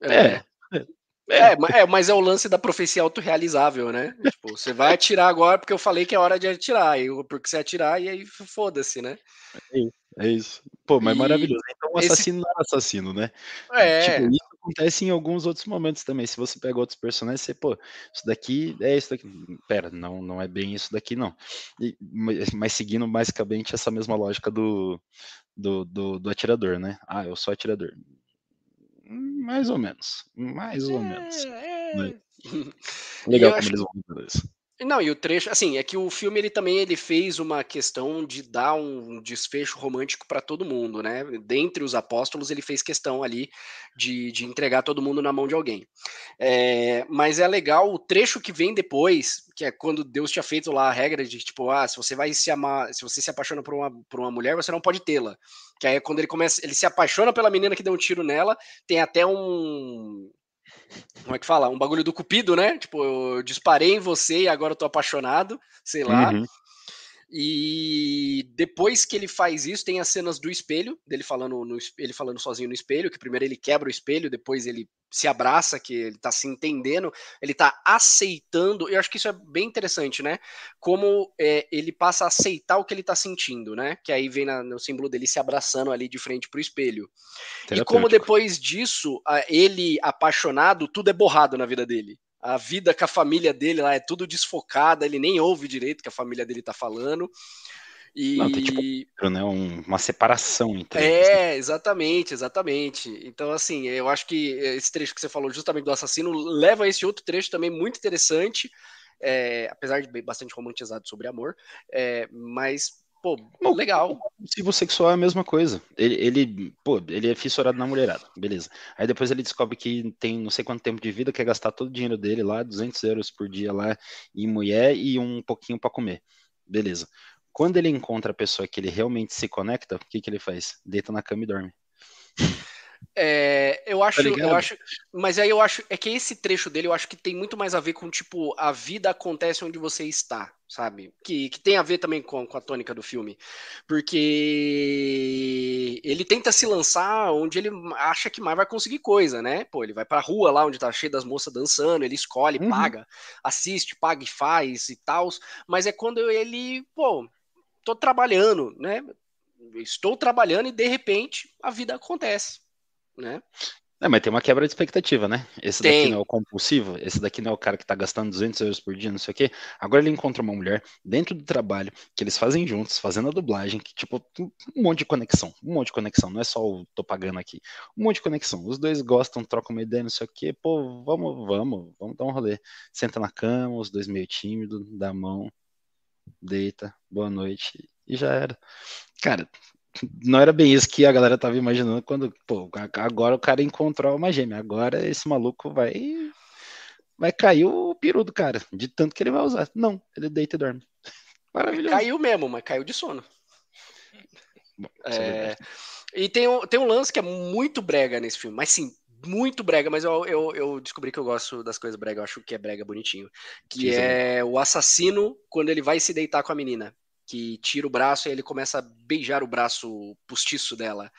É. É. é. é. mas é o lance da profecia autorrealizável, né? Tipo, você vai atirar agora porque eu falei que é hora de atirar, e porque você atirar e aí foda-se, né? É isso, é isso. Pô, mas e... maravilhoso. Então o assassino esse... não é assassino, né? É. Tipo, isso acontece em alguns outros momentos também. Se você pega outros personagens, você, pô, isso daqui é isso daqui. Pera, não, não é bem isso daqui, não. E, mas seguindo basicamente essa mesma lógica do, do, do, do atirador, né? Ah, eu sou atirador. Mais ou menos. Mais ou menos. É, é. Legal como eles vão fazer isso. Não, e o trecho, assim, é que o filme ele também ele fez uma questão de dar um desfecho romântico para todo mundo, né? Dentre os apóstolos, ele fez questão ali de, de entregar todo mundo na mão de alguém. É, mas é legal o trecho que vem depois, que é quando Deus tinha feito lá a regra de tipo, ah, se você vai se amar, se você se apaixona por uma, por uma mulher, você não pode tê-la. Que aí é quando ele começa, ele se apaixona pela menina que deu um tiro nela, tem até um como é que fala? Um bagulho do cupido, né? Tipo, eu disparei em você e agora eu tô apaixonado, sei lá. Uhum. E depois que ele faz isso, tem as cenas do espelho, dele falando no, ele falando sozinho no espelho, que primeiro ele quebra o espelho, depois ele se abraça, que ele tá se entendendo, ele tá aceitando. Eu acho que isso é bem interessante, né? Como é, ele passa a aceitar o que ele tá sentindo, né? Que aí vem na, no símbolo dele se abraçando ali de frente pro espelho. E como depois disso, ele apaixonado, tudo é borrado na vida dele a vida com a família dele lá é tudo desfocada, ele nem ouve direito o que a família dele tá falando. E... Não, tem tipo né, um, uma separação entre É, eles, né? exatamente, exatamente. Então, assim, eu acho que esse trecho que você falou justamente do assassino leva a esse outro trecho também muito interessante, é, apesar de bastante romantizado sobre amor, é, mas Pô, Bom, legal. O sexual é a mesma coisa. Ele, ele, pô, ele é fissurado na mulherada, beleza. Aí depois ele descobre que tem não sei quanto tempo de vida, quer gastar todo o dinheiro dele lá, 200 euros por dia lá em mulher e um pouquinho para comer. Beleza. Quando ele encontra a pessoa que ele realmente se conecta, o que, que ele faz? Deita na cama e dorme. É, eu acho, tá eu acho, mas aí eu acho é que esse trecho dele eu acho que tem muito mais a ver com tipo a vida acontece onde você está, sabe? Que, que tem a ver também com, com a tônica do filme, porque ele tenta se lançar onde ele acha que mais vai conseguir coisa, né? Pô, ele vai pra rua lá onde tá cheio das moças dançando, ele escolhe, uhum. paga, assiste, paga e faz e tal, mas é quando ele, pô, tô trabalhando, né? Estou trabalhando e de repente a vida acontece né? É, mas tem uma quebra de expectativa, né? Esse tem. daqui não é o compulsivo, esse daqui não é o cara que tá gastando 200 euros por dia, não sei o quê. Agora ele encontra uma mulher dentro do trabalho, que eles fazem juntos, fazendo a dublagem, que tipo, um monte de conexão, um monte de conexão, não é só o tô pagando aqui, um monte de conexão. Os dois gostam, trocam uma ideia, não sei o quê, pô, vamos, vamos, vamos dar um rolê. Senta na cama, os dois meio tímidos, dá a mão, deita, boa noite, e já era. Cara, não era bem isso que a galera tava imaginando quando, pô, agora o cara encontrou uma gêmea, agora esse maluco vai vai cair o peru do cara, de tanto que ele vai usar. Não, ele deita e dorme. Maravilhoso. Caiu mesmo, mas caiu de sono. Bom, é... é e tem um, tem um lance que é muito brega nesse filme, mas sim, muito brega, mas eu, eu, eu, descobri que eu gosto das coisas brega, eu acho que é brega bonitinho. Que é o assassino quando ele vai se deitar com a menina. Que tira o braço e ele começa a beijar o braço postiço dela.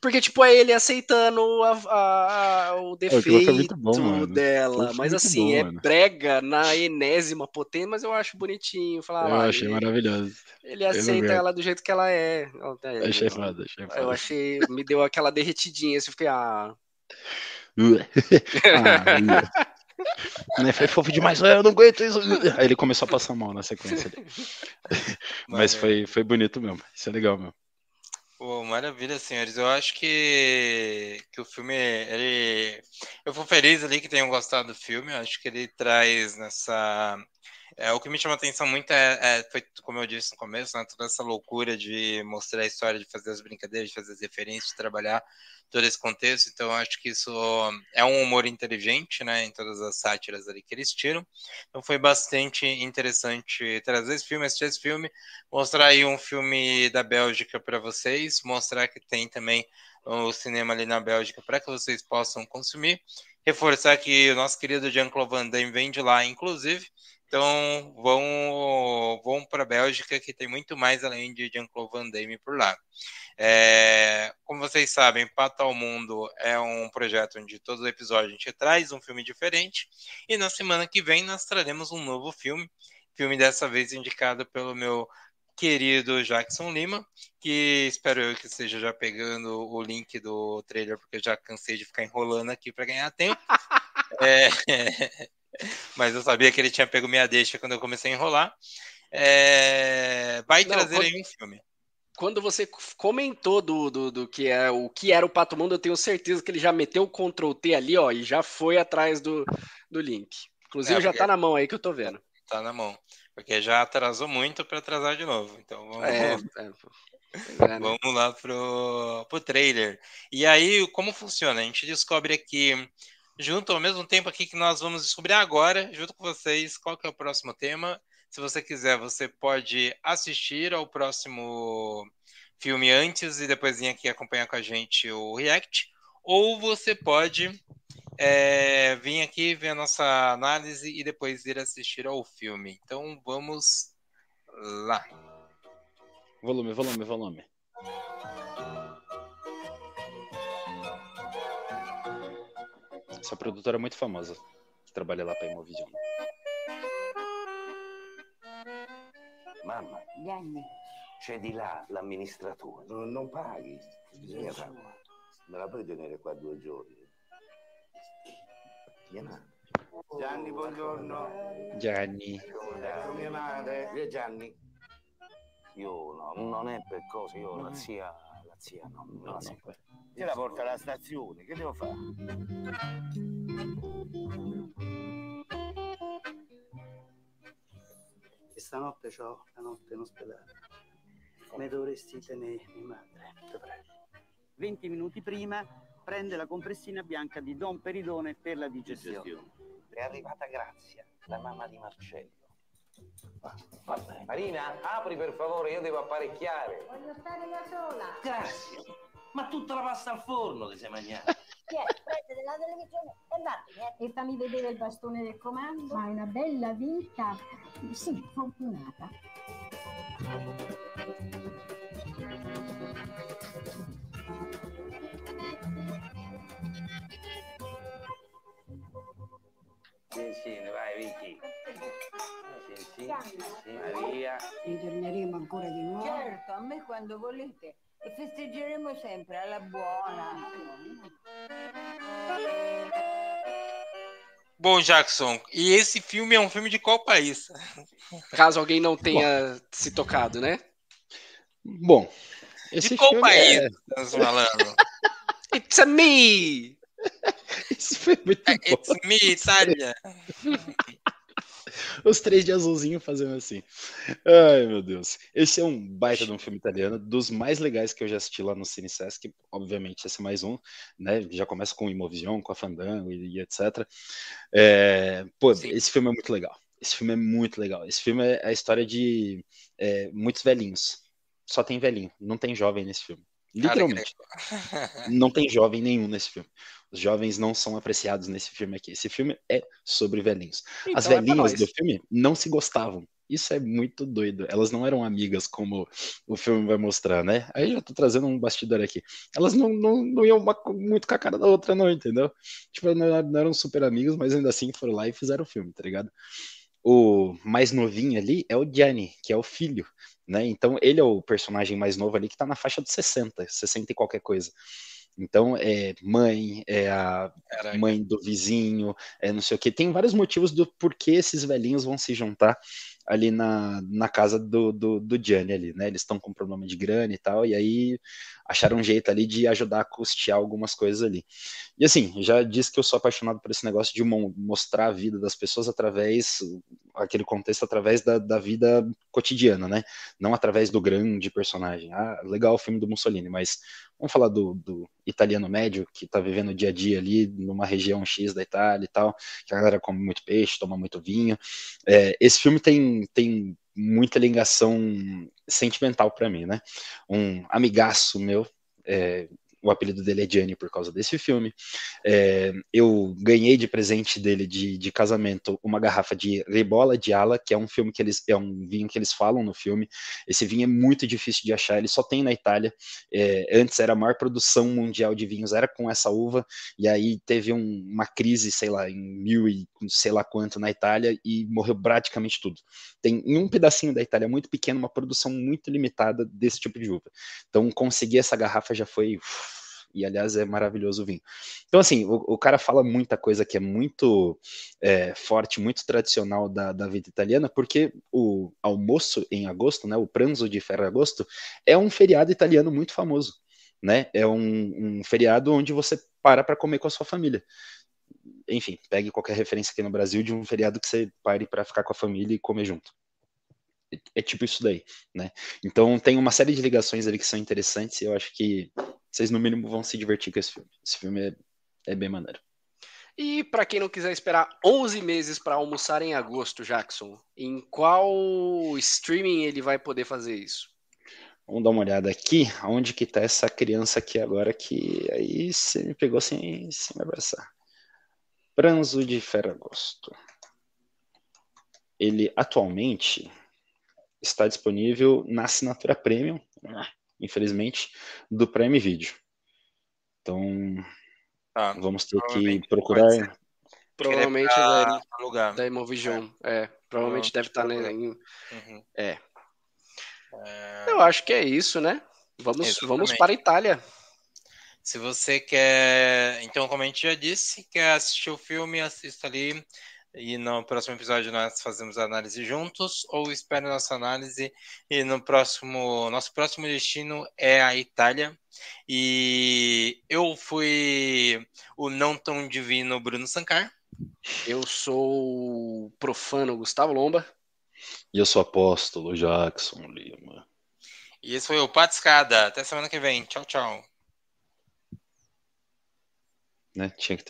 Porque, tipo, é ele aceitando a, a, a, o defeito bom, dela. Mas, assim, bom, é mano. brega na enésima potência, mas eu acho bonitinho. Falar, eu achei ele, maravilhoso. Ele aceita ela do jeito que ela é. é achei eu, foda, achei foda. Eu achei, me deu aquela derretidinha, assim, eu fiquei, ah... ah né, foi fofo demais, eu não aguento isso. Aí ele começou a passar mal na sequência. Mas foi, foi bonito mesmo. Isso é legal mesmo. Pô, maravilha, senhores. Eu acho que, que o filme, ele... Eu fui feliz ali que tenham gostado do filme. Eu acho que ele traz nessa... É, o que me chama atenção muito é, é, foi, como eu disse no começo, né, toda essa loucura de mostrar a história, de fazer as brincadeiras, de fazer as referências, de trabalhar todo esse contexto. Então, acho que isso é um humor inteligente, né, em todas as sátiras ali que eles tiram. Então, foi bastante interessante trazer esse filme, assistir esse filme, mostrar aí um filme da Bélgica para vocês, mostrar que tem também o cinema ali na Bélgica para que vocês possam consumir. Reforçar que o nosso querido Jean-Claude Van Damme vem de lá, inclusive. Então, vão, vão para a Bélgica, que tem muito mais além de Jean-Claude Van Damme por lá. É, como vocês sabem, Pata ao Mundo é um projeto onde todo episódio a gente traz um filme diferente. E na semana que vem nós traremos um novo filme. Filme dessa vez indicado pelo meu querido Jackson Lima, que espero eu que esteja já pegando o link do trailer, porque eu já cansei de ficar enrolando aqui para ganhar tempo. é, mas eu sabia que ele tinha pego minha deixa quando eu comecei a enrolar. É... Vai Não, trazer quando, aí um filme. Quando você comentou do, do, do, que é o que era o Pato Mundo, eu tenho certeza que ele já meteu o Ctrl T ali, ó, e já foi atrás do, do link. Inclusive é, já tá na mão aí que eu tô vendo. Tá na mão. Porque já atrasou muito para atrasar de novo. Então vamos, é, é, é, vamos lá pro, pro trailer. E aí, como funciona? A gente descobre aqui junto ao mesmo tempo aqui que nós vamos descobrir agora, junto com vocês, qual que é o próximo tema. Se você quiser, você pode assistir ao próximo filme antes e depois vir aqui acompanhar com a gente o react, ou você pode é, vir aqui ver a nossa análise e depois ir assistir ao filme. Então vamos lá. Volume, volume, volume. Essa produtora é muito famosa, que trabalha lá para a Imovision. Mamma, Gianni. c'è di là l'amministratore. No, non paghi, bisogna. Me la puoi tenere qua due giorni? Chiamate. Gianni, buongiorno. Gianni. Con mia madre. Via Gianni. Io no, non è per cose, io la zia, la zia no, no, no. Te la porta alla stazione, che devo fare? E stanotte ho la notte in ospedale. Me dovresti tenere mia madre, ti prego. 20 minuti prima prende la compressina bianca di Don Peridone per la digestione. È arrivata Grazia, la mamma di Marcello. Marina, apri per favore, io devo apparecchiare. Voglio stare da sola. Grazie. Ma tutta la pasta al forno ti sei mangiata. Prendete la televisione e vattene. E fammi vedere il bastone del comando. Ma è una bella vita. Sì, fortunata. Sì, sì, vai Vicky. Sì, sì, sì, Maria. Ritorneremo ancora di nuovo? Certo, a me quando volete e festeggeremo sempre alla buona. Bom, Jackson, e esse filme é um filme de qual país? Caso alguém não tenha Bom. se tocado, né? Bom, esse de qual país é... estamos falando? It's a me! Isso foi muito It's bom. me, Itália. Os três de azulzinho fazendo assim. Ai, meu Deus. Esse é um baita de um filme italiano, dos mais legais que eu já assisti lá no Cine Sesc. Obviamente, esse é mais um, né? Já começa com o Imovision, com a Fandango e, e etc. É... Pô, Sim. esse filme é muito legal. Esse filme é muito legal. Esse filme é a história de é, muitos velhinhos. Só tem velhinho, não tem jovem nesse filme. Literalmente. não tem jovem nenhum nesse filme. Os jovens não são apreciados nesse filme aqui. Esse filme é sobre velhinhos. Então As é velhinhas é do filme não se gostavam. Isso é muito doido. Elas não eram amigas como o filme vai mostrar, né? Aí já tô trazendo um bastidor aqui. Elas não, não, não iam uma, muito com a cara da outra, não, entendeu? Tipo, não, não eram super amigos, mas ainda assim foram lá e fizeram o filme, tá ligado? O mais novinho ali é o Gianni, que é o filho, né? Então ele é o personagem mais novo ali que tá na faixa de 60, 60 e qualquer coisa. Então, é mãe, é a Caraca. mãe do vizinho, é não sei o que. Tem vários motivos do porquê esses velhinhos vão se juntar ali na, na casa do, do, do Gianni ali, né? Eles estão com problema de grana e tal, e aí acharam um jeito ali de ajudar a custear algumas coisas ali. E assim, já disse que eu sou apaixonado por esse negócio de mostrar a vida das pessoas através, aquele contexto através da, da vida cotidiana, né? Não através do grande personagem. Ah, legal o filme do Mussolini, mas vamos falar do, do italiano médio que está vivendo o dia a dia ali numa região X da Itália e tal, que a galera come muito peixe, toma muito vinho. É, esse filme tem, tem muita ligação sentimental para mim, né? Um amigaço meu, é, o apelido dele é Gianni por causa desse filme. É, eu ganhei de presente dele de, de casamento uma garrafa de Rebola de Ala, que é um filme que eles é um vinho que eles falam no filme. Esse vinho é muito difícil de achar, ele só tem na Itália. É, antes era a maior produção mundial de vinhos, era com essa uva, e aí teve um, uma crise, sei lá, em mil e sei lá quanto na Itália, e morreu praticamente tudo. Tem em um pedacinho da Itália muito pequeno uma produção muito limitada desse tipo de uva. Então conseguir essa garrafa já foi uf, e aliás é maravilhoso o vinho. Então, assim, o, o cara fala muita coisa que é muito é, forte, muito tradicional da, da vida italiana, porque o almoço em agosto, né, o pranzo de Ferragosto, é um feriado italiano muito famoso. Né? É um, um feriado onde você para para comer com a sua família enfim, pegue qualquer referência aqui no Brasil de um feriado que você pare para ficar com a família e comer junto. É, é tipo isso daí, né? Então tem uma série de ligações ali que são interessantes e eu acho que vocês no mínimo vão se divertir com esse filme. Esse filme é, é bem maneiro. E para quem não quiser esperar 11 meses para almoçar em agosto, Jackson, em qual streaming ele vai poder fazer isso? Vamos dar uma olhada aqui, onde que tá essa criança aqui agora que aí você me pegou sem, sem me abraçar. Pranzo de Ferragosto. Ele atualmente está disponível na assinatura premium, infelizmente, do Prime Video. Então, ah, vamos ter que procurar. Provavelmente da, lugar. da Imovision. É. é provavelmente deve estar tá em. Uhum. É. é. Eu acho que é isso, né? Vamos, vamos para a Itália. Se você quer. Então, como a gente já disse, quer assistir o filme, assista ali e no próximo episódio nós fazemos a análise juntos, ou espere nossa análise e no próximo, nosso próximo destino é a Itália. E eu fui o não tão divino Bruno Sancar. Eu sou o profano Gustavo Lomba. E eu sou apóstolo Jackson Lima. E esse foi o Patiscada. Até semana que vem. Tchau, tchau. Né? Tinha que ter